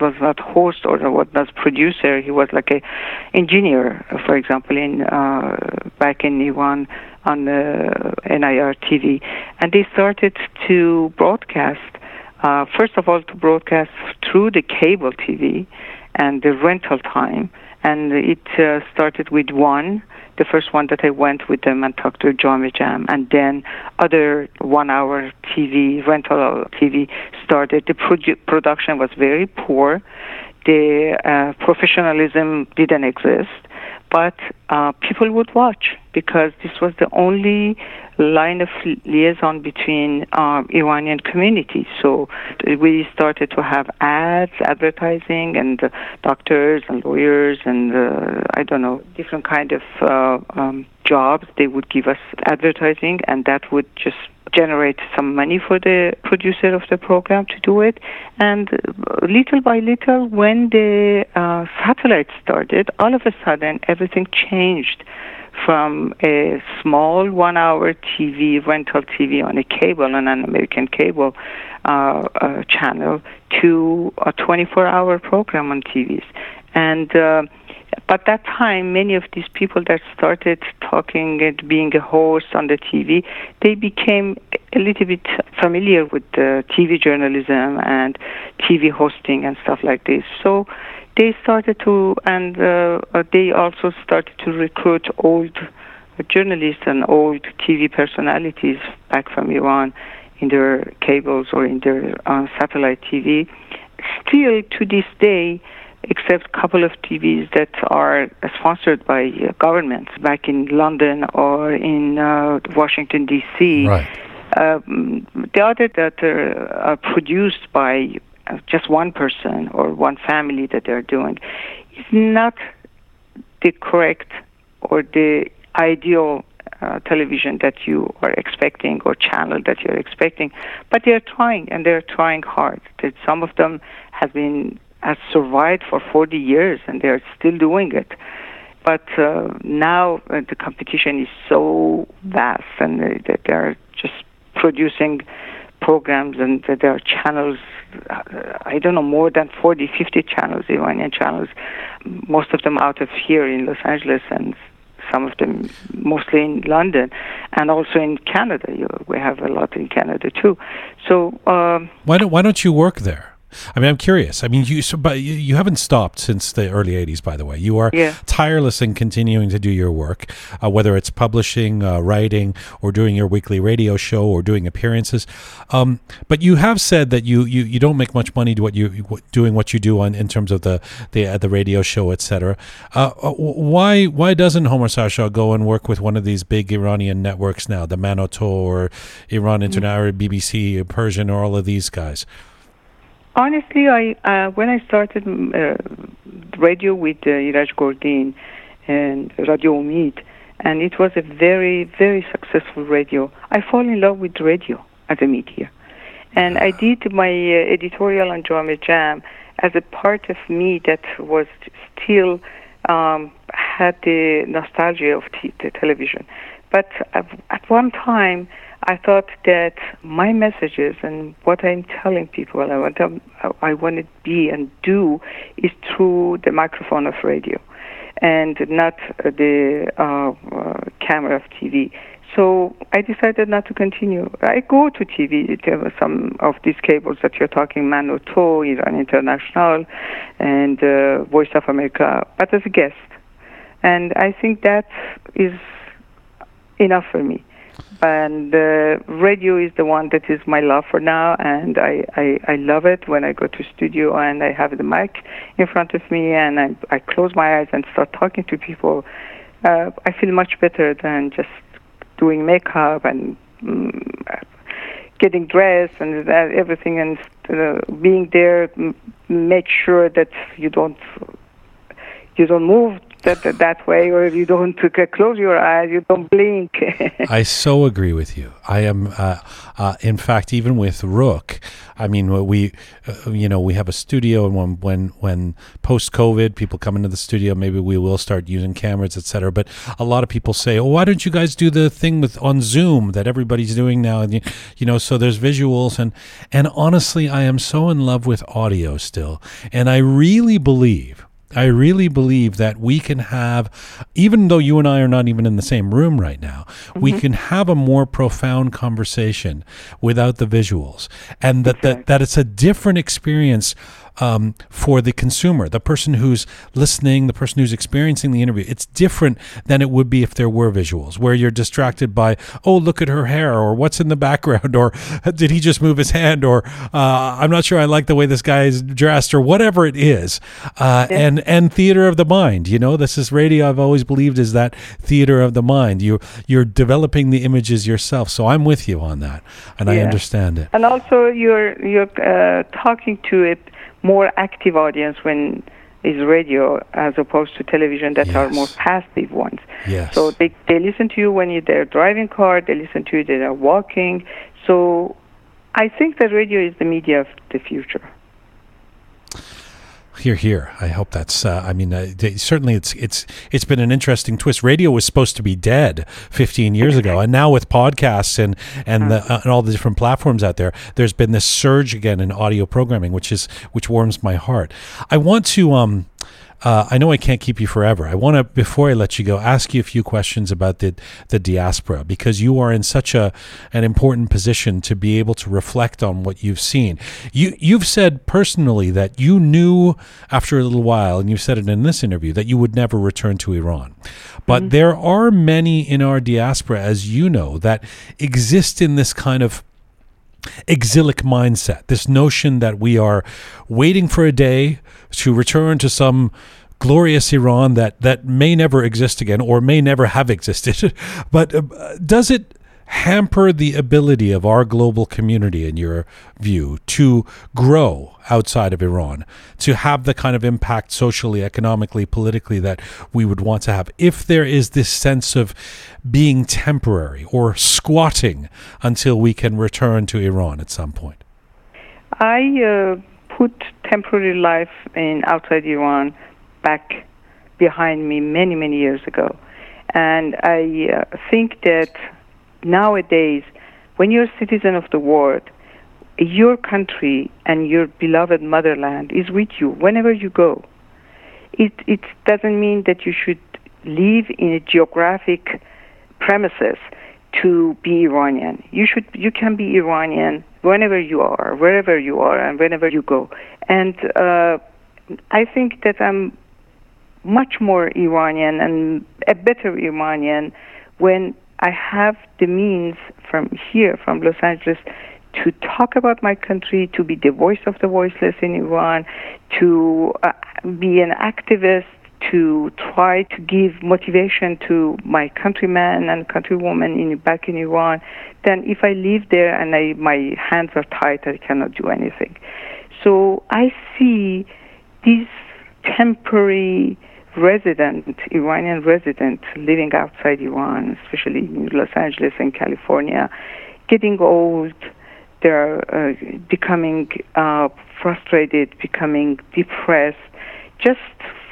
was not host or was not producer. He was like a engineer, for example, in uh, back in Iran on uh, NIR TV, and they started to broadcast uh, first of all, to broadcast through the cable TV and the rental time. And it uh, started with one, the first one that I went with them and talked to Jam Jam, and then other one-hour TV rental TV started. The produ- production was very poor. The uh, professionalism didn't exist, but uh, people would watch because this was the only line of liaison between uh, Iranian communities. So we started to have ads, advertising, and uh, doctors and lawyers and uh, I don't know different kind of uh, um, jobs. They would give us advertising, and that would just generate some money for the producer of the program to do it. And uh, little by little, when the uh, satellite started, all of a sudden everything changed from a small one hour TV, rental TV on a cable, on an American cable uh, uh, channel, to a 24 hour program on TVs. And uh, but that time, many of these people that started talking and being a host on the TV, they became a little bit familiar with the TV journalism and TV hosting and stuff like this. So they started to, and uh, uh, they also started to recruit old journalists and old TV personalities back from Iran in their cables or in their uh, satellite TV. Still to this day, except a couple of TVs that are sponsored by uh, governments back in London or in uh, Washington D.C. Right. Um, the other that are, are produced by uh, just one person or one family that they're doing is not the correct or the ideal uh, television that you are expecting or channel that you're expecting. But they're trying and they're trying hard. That some of them have been has survived for 40 years and they're still doing it. But uh, now uh, the competition is so vast and uh, that they're just producing programs and there are channels uh, I don't know more than 40 50 channels Iranian channels most of them out of here in Los Angeles and some of them mostly in London and also in Canada. You, we have a lot in Canada too. So um, why don't why don't you work there? I mean, I'm curious. I mean, you so, but you, you haven't stopped since the early '80s. By the way, you are Yeah. tireless in continuing to do your work, uh, whether it's publishing, uh, writing, or doing your weekly radio show, or doing appearances. Um, but you have said that you, you, you don't make much money to what you doing what you do on in terms of the the uh, the radio show, etc. Uh, uh, why why doesn't Homa Sarshar go and work with one of these big Iranian networks now, the Manoto or Iran International, BBC, Persian, or all of these guys? Honestly, I uh, when I started mm, uh, radio with uh, Iraj Gorgin and Radio Umid, and it was a very very successful radio. I fall in love with radio as a media, and I did my uh, editorial on Jame Jam as a part of me that was still um, had the nostalgia of t- the television. But at one time, I thought that my messages and what I'm telling people, I want to, I want to be and do, is through the microphone of radio, and not uh, the uh, uh, camera of TV. So I decided not to continue. I go to TV, some of these cables that you're talking, Manoto, Iran International, and uh, Voice of America, but as a guest. And I think that is enough for me. And uh, radio is the one that is my love for now, and I, I, I love it when I go to studio and I have the mic in front of me and I, I close my eyes and start talking to people. Uh, I feel much better than just doing makeup and mm, getting dressed and that, everything, and uh, being there. M- make sure that you don't you don't move that that, way, or you don't close your eyes, you don't blink. I so agree with you. I am, uh, uh, in fact, even with Rook. I mean, we, uh, you know, we have a studio, and when when when post COVID, people come into the studio, maybe we will start using cameras, etc. But a lot of people say, "Oh, why don't you guys do the thing with on Zoom that everybody's doing now?" And you, you know, so there's visuals, and and honestly, I am so in love with audio still, and I really believe. I really believe that we can have, even though you and I are not even in the same room right now, we mm-hmm. can have a more profound conversation without the visuals, and that that, that it's a different experience um, for the consumer, the person who's listening, the person who's experiencing the interview. It's different than it would be if there were visuals, where you're distracted by, oh, look at her hair, or what's in the background, or did he just move his hand, or uh, I'm not sure I like the way this guy is dressed, or whatever it is. Uh, and and theater of the mind. You know, this is radio. I've always believed is that theater of the mind. You you're developing the images yourself. So I'm with you on that, and I understand it. and also, you're you're uh, talking to a more active audience when is radio as opposed to television that are more passive ones. Yes. So they they listen to you when you're they're driving car. They listen to you. They are walking. So I think that radio is the media of the future. Here, here. I hope that's. Uh, I mean, uh, they, certainly, it's it's it's been an interesting twist. Radio was supposed to be dead 15 years ago, and now with podcasts and and the, uh, and all the different platforms out there, there's been this surge again in audio programming, which is which warms my heart. I want to um. Uh, I know I can't keep you forever. I want to, before I let you go, ask you a few questions about the the diaspora because you are in such a an important position to be able to reflect on what you've seen. You you've said personally that you knew after a little while, and you said it in this interview that you would never return to Iran. But mm-hmm. there are many in our diaspora, as you know, that exist in this kind of exilic mindset, this notion that we are waiting for a day to return to some glorious Iran that, that may never exist again or may never have existed. but uh, does it hamper the ability of our global community, in your view, to grow outside of Iran, to have the kind of impact socially, economically, politically that we would want to have, if there is this sense of being temporary or squatting until we can return to Iran at some point? I uh, put temporary life in outside Iran back behind me many, many years ago. And I uh, think that nowadays, when you're a citizen of the world, your country and your beloved motherland is with you whenever you go. It, it doesn't mean that you should live in a geographic premises to be Iranian. You should you can be Iranian whenever you are, wherever you are, and whenever you go. And uh, I think that I'm much more Iranian and a better Iranian when I have the means from here, from Los Angeles, to talk about my country, to be the voice of the voiceless in Iran, to uh, be an activist, to try to give motivation to my countrymen and countrywomen in back in Iran, then if I live there and I, my hands are tied, I cannot do anything. So I see these temporary resident, Iranian resident living outside Iran, especially in Los Angeles and California, getting old. They're uh, becoming uh, frustrated, becoming depressed, just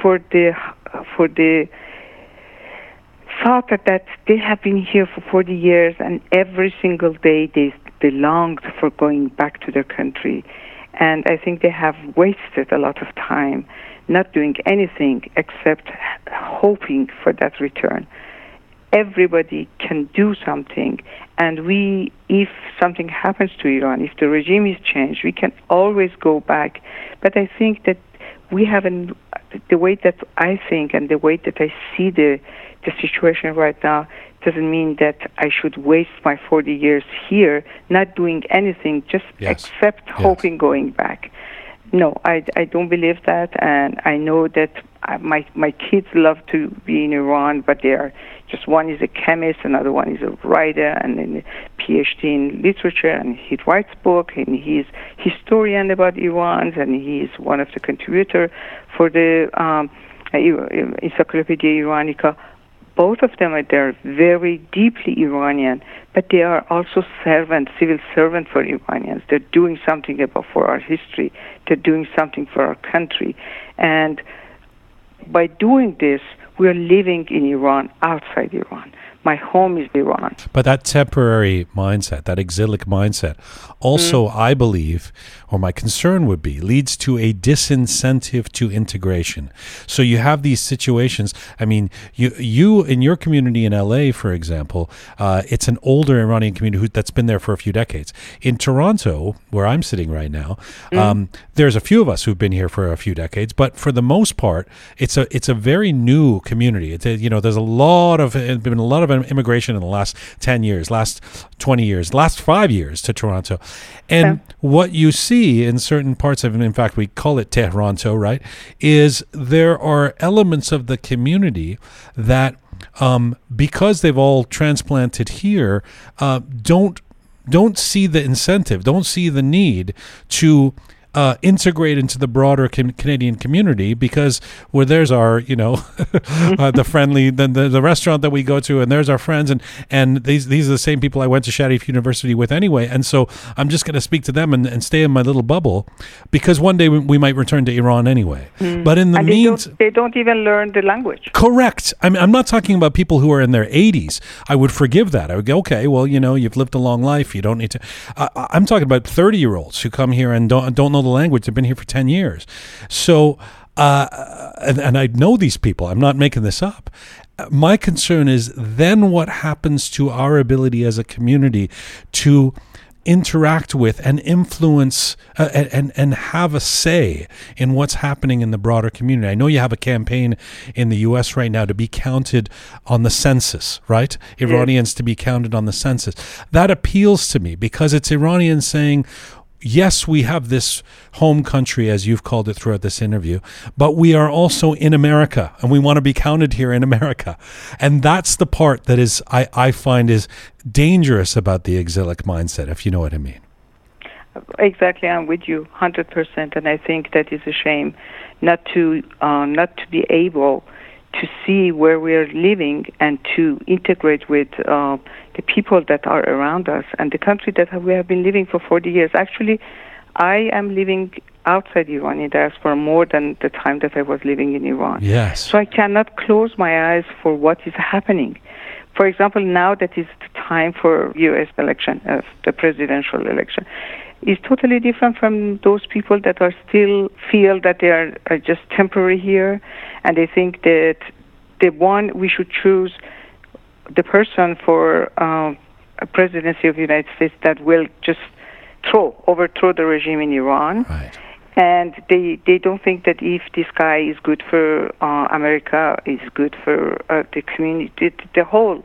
for the for the thought that, that they have been here for 40 years and every single day they they longed for going back to their country, and I think they have wasted a lot of time not doing anything except hoping for that return. Everybody can do something, and we, if something happens to Iran, if the regime is changed, we can always go back. But I think that we haven't, the way that I think and the way that I see the, the situation right now doesn't mean that I should waste my 40 years here not doing anything, just yes. except yes. hoping going back. No, I, I don't believe that, and I know that my my kids love to be in Iran, but they are just one is a chemist, another one is a writer, and then a PhD in literature, and he writes book, and he's historian about Iran, and he's one of the contributor for the um, Encyclopedia Iranica both of them are they're very deeply Iranian, but they are also servants, civil servants for Iranians. They're doing something about for our history. They're doing something for our country, and by doing this, we are living in Iran outside Iran my home is Iran. But that temporary mindset, that exilic mindset, also, mm. I believe, or my concern would be, leads to a disincentive to integration. So you have these situations. I mean, you you in your community in LA, for example, uh, it's an older Iranian community who, that's been there for a few decades. In Toronto, where I'm sitting right now, mm. um, there's a few of us who've been here for a few decades, but for the most part, it's a it's a very new community. It's a, you know, there's a lot of been a lot of immigration in the last 10 years, last 20 years, last five years to Toronto. And yeah. what you see in certain parts of in fact, we call it Tehranto, right, is there are elements of the community that, um, because they've all transplanted here, uh, don't don't see the incentive, don't see the need to uh, integrate into the broader can- Canadian community because where there's our, you know, uh, the friendly, the, the, the restaurant that we go to, and there's our friends, and and these these are the same people I went to Sharif University with anyway, and so I'm just going to speak to them and, and stay in my little bubble because one day we, we might return to Iran anyway. Mm. But in the means, they don't, they don't even learn the language. Correct. I mean, I'm not talking about people who are in their 80s. I would forgive that. I would go, okay, well, you know, you've lived a long life. You don't need to. Uh, I'm talking about 30 year olds who come here and don't don't know the language. They've been here for 10 years. So Uh, and, and I know these people. I'm not making this up. My concern is then what happens to our ability as a community to interact with and influence uh, and and have a say in what's happening in the broader community. I know you have a campaign in the US right now to be counted on the census, right? Iranians to be counted on the census. That appeals to me because it's Iranians saying yes, we have this home country, as you've called it throughout this interview, but we are also in America and we want to be counted here in America. And that's the part that is, I, I find, is dangerous about the exilic mindset, if you know what I mean. Exactly, I'm with you 100%, and I think that is a shame not to uh, not to be able to see where we are living and to integrate with uh, the people that are around us and the country that we have been living for 40 years. Actually, I am living outside Iranian diaspora more than the time that I was living in Iran. Yes. So I cannot close my eyes for what is happening. For example, now that is the time for U.S. election, uh, the presidential election, is totally different from those people that are still feel that they are, are just temporary here, and they think that the one we should choose the person for uh, a presidency of the United States that will just throw overthrow the regime in Iran. Right. And they they don't think that if this guy is good for uh, America, is good for uh, the community, the, the whole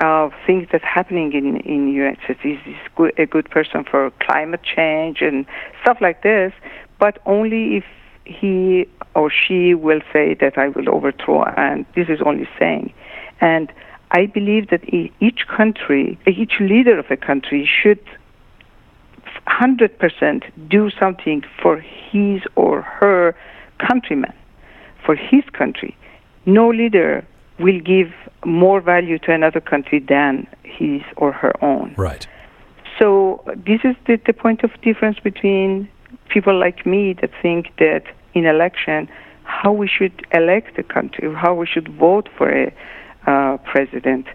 uh, things that's happening in in United States. Is, is good, a good person for climate change and stuff like this, but only if he or she will say that I will overthrow, and this is only saying. And I believe that each country, each leader of a country should 100% do something for his or her countrymen, for his country. No leader will give more value to another country than his or her own. Right. So this is the, the point of difference between people like me that think that in election how we should elect a country, how we should vote for a uh, president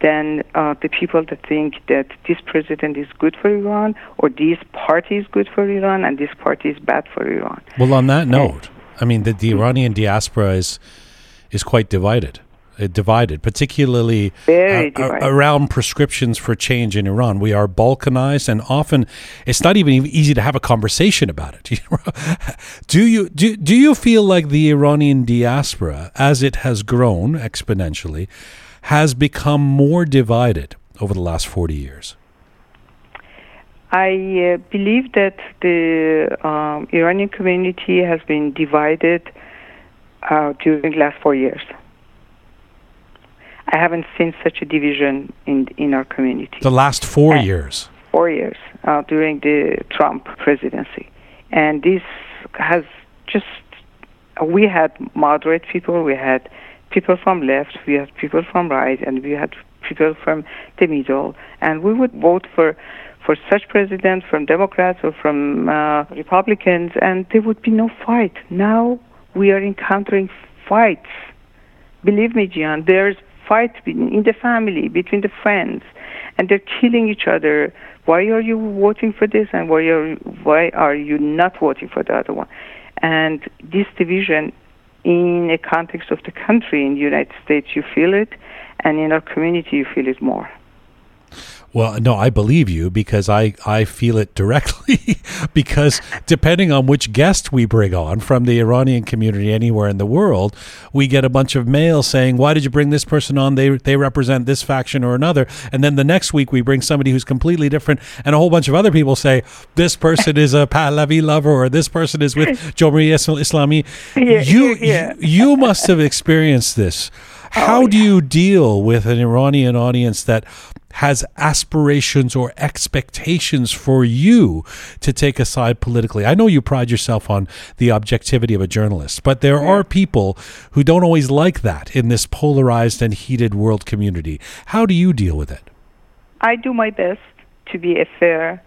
than uh, the people that think that this president is good for Iran or this party is good for Iran and this party is bad for Iran. Well, on that note, I mean, the, the Iranian diaspora is is quite divided. Uh, divided, particularly uh, divided. around prescriptions for change in Iran. We are balkanized, and often it's not even easy to have a conversation about it. do you do do you feel like the Iranian diaspora, as it has grown exponentially, has become more divided over the last 40 years? I uh, believe that the um, Iranian community has been divided uh, during the last four years. I haven't seen such a division in in our community. The last four and years. Four years uh, during the Trump presidency, and this has just we had moderate people, we had people from left, we had people from right, and we had people from the middle, and we would vote for for such president from Democrats or from uh, Republicans, and there would be no fight. Now we are encountering fights. Believe me, Jian, there's fight in the family, between the friends, and they're killing each other. Why are you voting for this, and why are why are you not voting for the other one? And this division in a context of the country in the United States, you feel it, and in our community, you feel it more. Well, no, I believe you because I, I feel it directly. because depending on which guest we bring on from the Iranian community anywhere in the world, we get a bunch of mail saying, "Why did you bring this person on? They they represent this faction or another." And then the next week we bring somebody who's completely different, and a whole bunch of other people say, "This person is a Pahlavi lover," or "This person is with Jomri Islami." Yeah, you, yeah. you you must have experienced this. Oh, How oh, do you deal with an Iranian audience that has aspirations or expectations for you to take a side politically. I know you pride yourself on the objectivity of a journalist, but there are people who don't always like that in this polarized and heated world community. How do you deal with it? I do my best to be a fair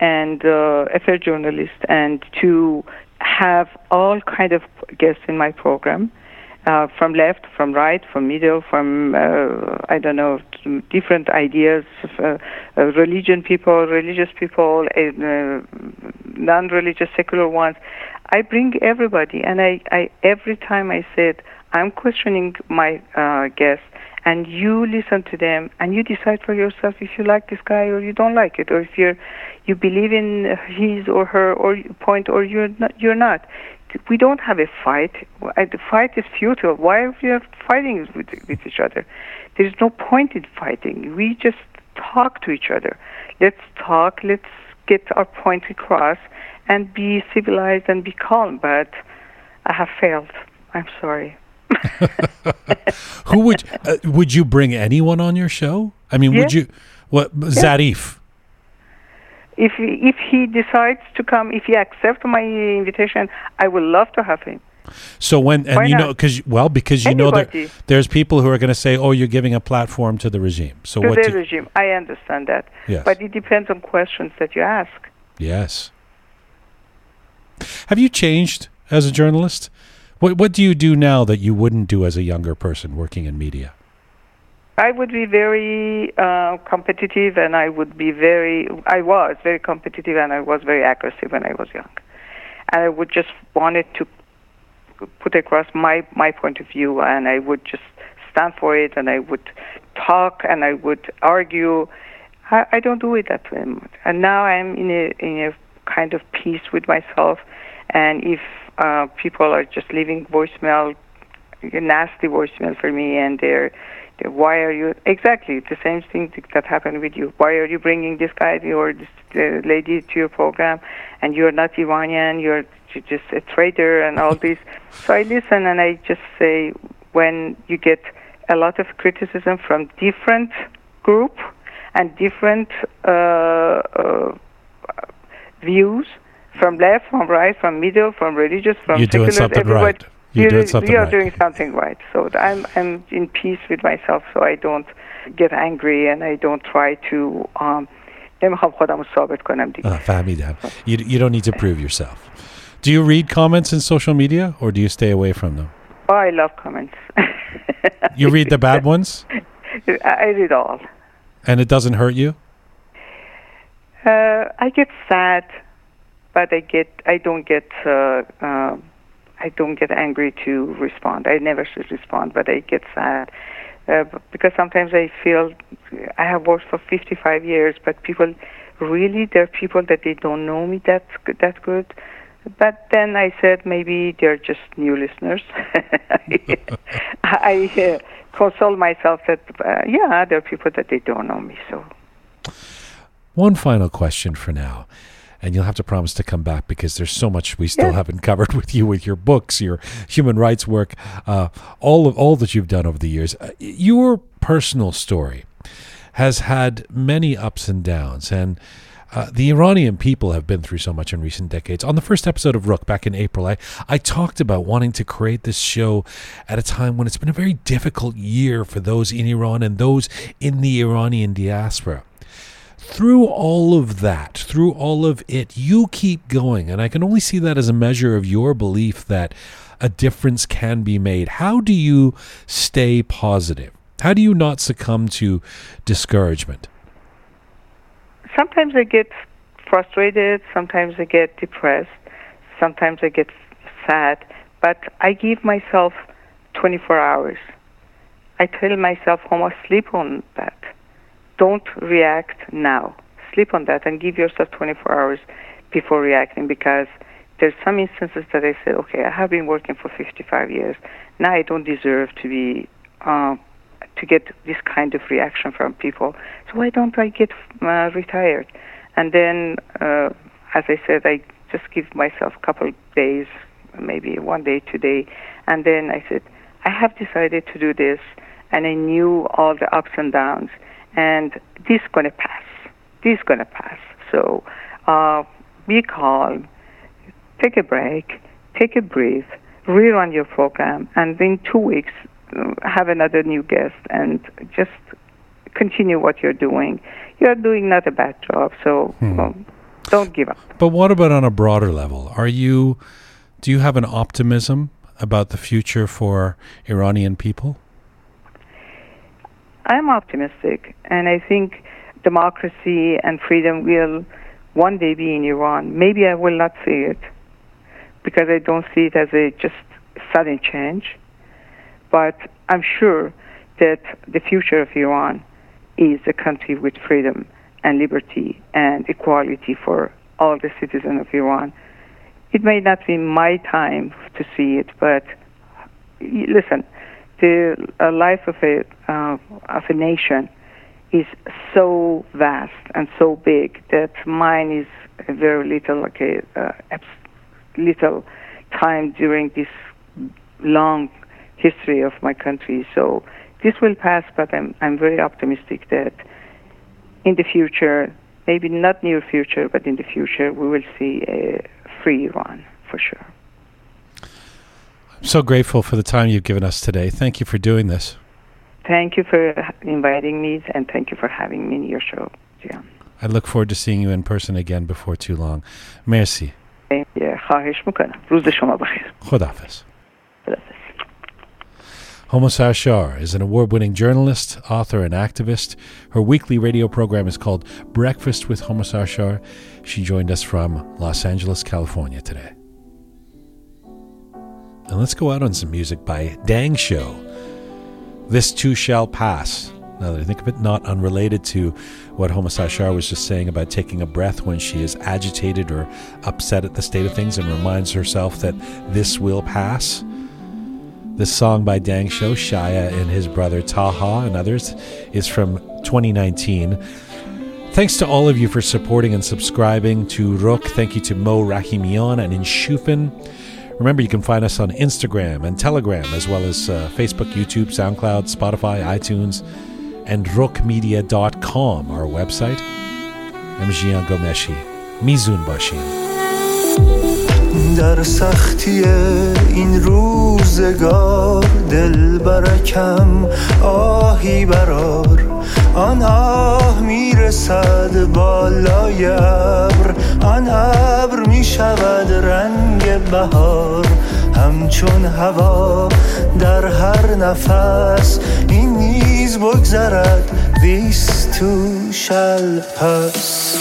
and uh, a fair journalist and to have all kind of guests in my program uh, from left, from right, from middle, from uh, I don't know, different ideas, uh, uh, religion people, religious people, uh, non-religious secular ones. I bring everybody, and I, I every time I said I'm questioning my uh, guests, and you listen to them, and you decide for yourself if you like this guy or you don't like it, or if you're you believe in his or her or point or you're not. You're not. We don't have a fight. The fight is futile. Why are we fighting with, with each other? There is no point in fighting. We just talk to each other. Let's talk. Let's get our point across and be civilized and be calm. But I have failed. I'm sorry. Who would uh, would you bring anyone on your show? I mean, Yeah. would you? What Zarif? If he, if he decides to come, if he accepts my invitation, I would love to have him. So when and Why you not? know because well because you know that Anybody. there's people who are going to say oh you're giving a platform to the regime. So To what? the regime, I understand that, Yes. but it depends on questions that you ask. Yes. Have you changed as a journalist? What What do you do now that you wouldn't do as a younger person working in media? I would be very uh, competitive, and I would be very. I was very competitive, and I was very aggressive when I was young, and I would just wanted to put across my my point of view, and I would just stand for it, and I would talk, and I would argue. I, I don't do it that way, anymore. and now I'm in a in a kind of peace with myself, and if uh, people are just leaving voicemail, nasty voicemail for me, and they're the- why are you exactly the same thing that happened with you. Why are you bringing this guy or this uh, lady to your program and you're not iranian you're just a traitor and all this? So i listen and i just say when you get a lot of criticism from different group and different uh, uh, views from left from right from middle from religious from You're doing something everybody right. You're you, doing something you are right. doing something right. So I'm I'm in peace with myself. So I don't get angry and I don't try to. Um, نمیخوام خودم رو ثابت کنم دیگه. Uh, فهمیدم. You you don't need to prove yourself. Do you read comments in social media or do you stay away from them? Oh, I love comments. You read the bad ones I I read all. and it doesn't hurt you? Uh, I get sad, but I get I don't get uh, um I don't get angry to respond. I never should respond, but I get sad uh, because sometimes I feel I have worked for 55 years, but people really there are people that they don't know me that that good. But then I said maybe they're just new listeners. I uh, console myself that uh, yeah, there are people that they don't know me, so. One final question for now. And you'll have to promise to come back because there's so much we still Yeah. haven't covered with you, with your books, your human rights work, uh, all of all that you've done over the years. Uh, your personal story has had many ups and downs, and uh, the Iranian people have been through so much in recent decades. On the first episode of Rook back in April, I, I talked about wanting to create this show at a time when it's been a very difficult year for those in Iran and those in the Iranian diaspora through all of that, through all of it, you keep going. And I can only see that as a measure of your belief that a difference can be made. How do you stay positive? How do you not succumb to discouragement? sometimes I get frustrated, sometimes I get depressed, sometimes I get sad, but I give myself 24 hours. I tell myself, Homa, sleep on that. Don't react now. Sleep on that and give yourself 24 hours before reacting because there's some instances that I said, okay, I have been working for 55 years. Now I don't deserve to be uh, to get this kind of reaction from people. So why don't I get uh, retired? And then, uh, as I said, I just give myself a couple days, maybe one day, two day, and then I said, I have decided to do this, and I knew all the ups and downs, and this gonna pass. This gonna pass. So, uh, be calm, take a break, take a breath, rerun your program, and in two weeks uh, have another new guest and just continue what you're doing. You're doing not a bad job, so um, don't give up. But what about on a broader level? Are you do you have an optimism about the future for Iranian people? I'm optimistic, and I think democracy and freedom will one day be in Iran. Maybe I will not see it, because I don't see it as a just sudden change. But I'm sure that the future of Iran is a country with freedom and liberty and equality for all the citizens of Iran. It may not be my time to see it, but listen, the uh, life of a uh, of a nation is so vast and so big that mine is a very little, like a uh, little time during this long history of my country. So this will pass, but I'm I'm very optimistic that in the future, maybe not near future, but in the future, we will see a free Iran for sure. So grateful for the time you've given us today. Thank you for doing this. Thank you for inviting me, and thank you for having me in your show, Jian. I look forward to seeing you in person again before too long. Merci. خواهش میکنم روز شما بخیر خداحافظ Homa Sarshar is an award winning journalist, author, and activist. Her weekly radio program is called Breakfast with Homa Sarshar. She joined us from Los Angeles, California today. And let's go out on some music by Dang Show. This too shall pass. Now that I think of it, not unrelated to what Homa Sarshar was just saying about taking a breath when she is agitated or upset at the state of things and reminds herself that this will pass. This song by Dang Show, Shaya and his brother Taha and others, is from 2019. Thanks to all of you for supporting and subscribing to Rook. Thank you to Mo Rahimian and Insufin. Remember, you can find us on Instagram and Telegram, as well as uh, Facebook, YouTube, SoundCloud, Spotify, iTunes, and rookmedia.com, our website. I'm Jian Ghomeshi. Mizun bashin. در سختی این روزگار دل برکم آهی برار آن آه می‌رسد بالای ابر آن ابر می‌شود رنگ بهار. همچون هوا در هر نفس. این نیز بگذرد بیست تو شل پس.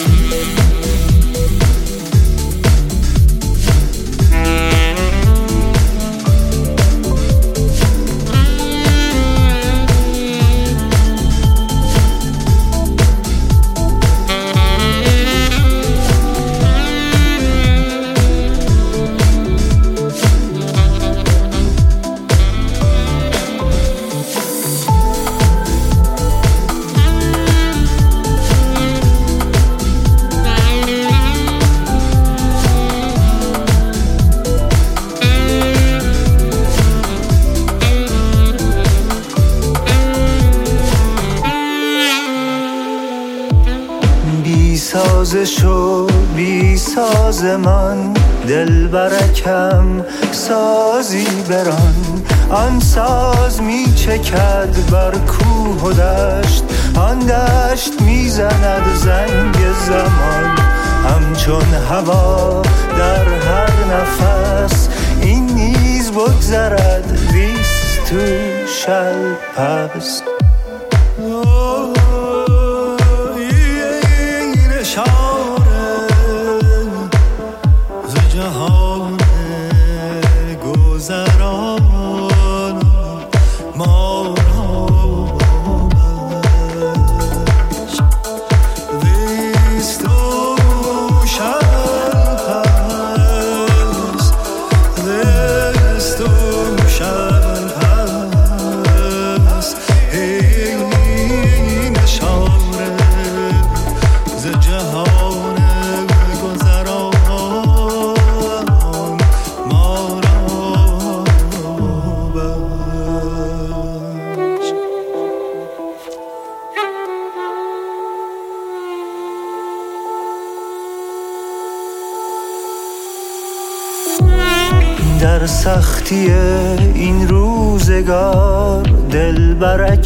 سازمان دل برکم سازی بران. آن ساز می چکد بر کوه و دشت. آن دشت می زند زنگ زمان. همچون هوا در هر نفس این نیز بگذرد. بیست تو شل پس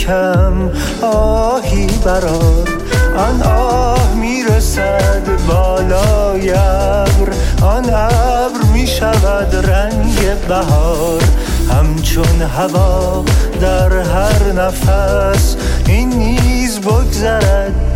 برکم آهی برار آن آه می‌رسد بالای ابر. آن ابر می‌شود رنگ بهار. همچون هوا در هر نفس این نیز بگذرد.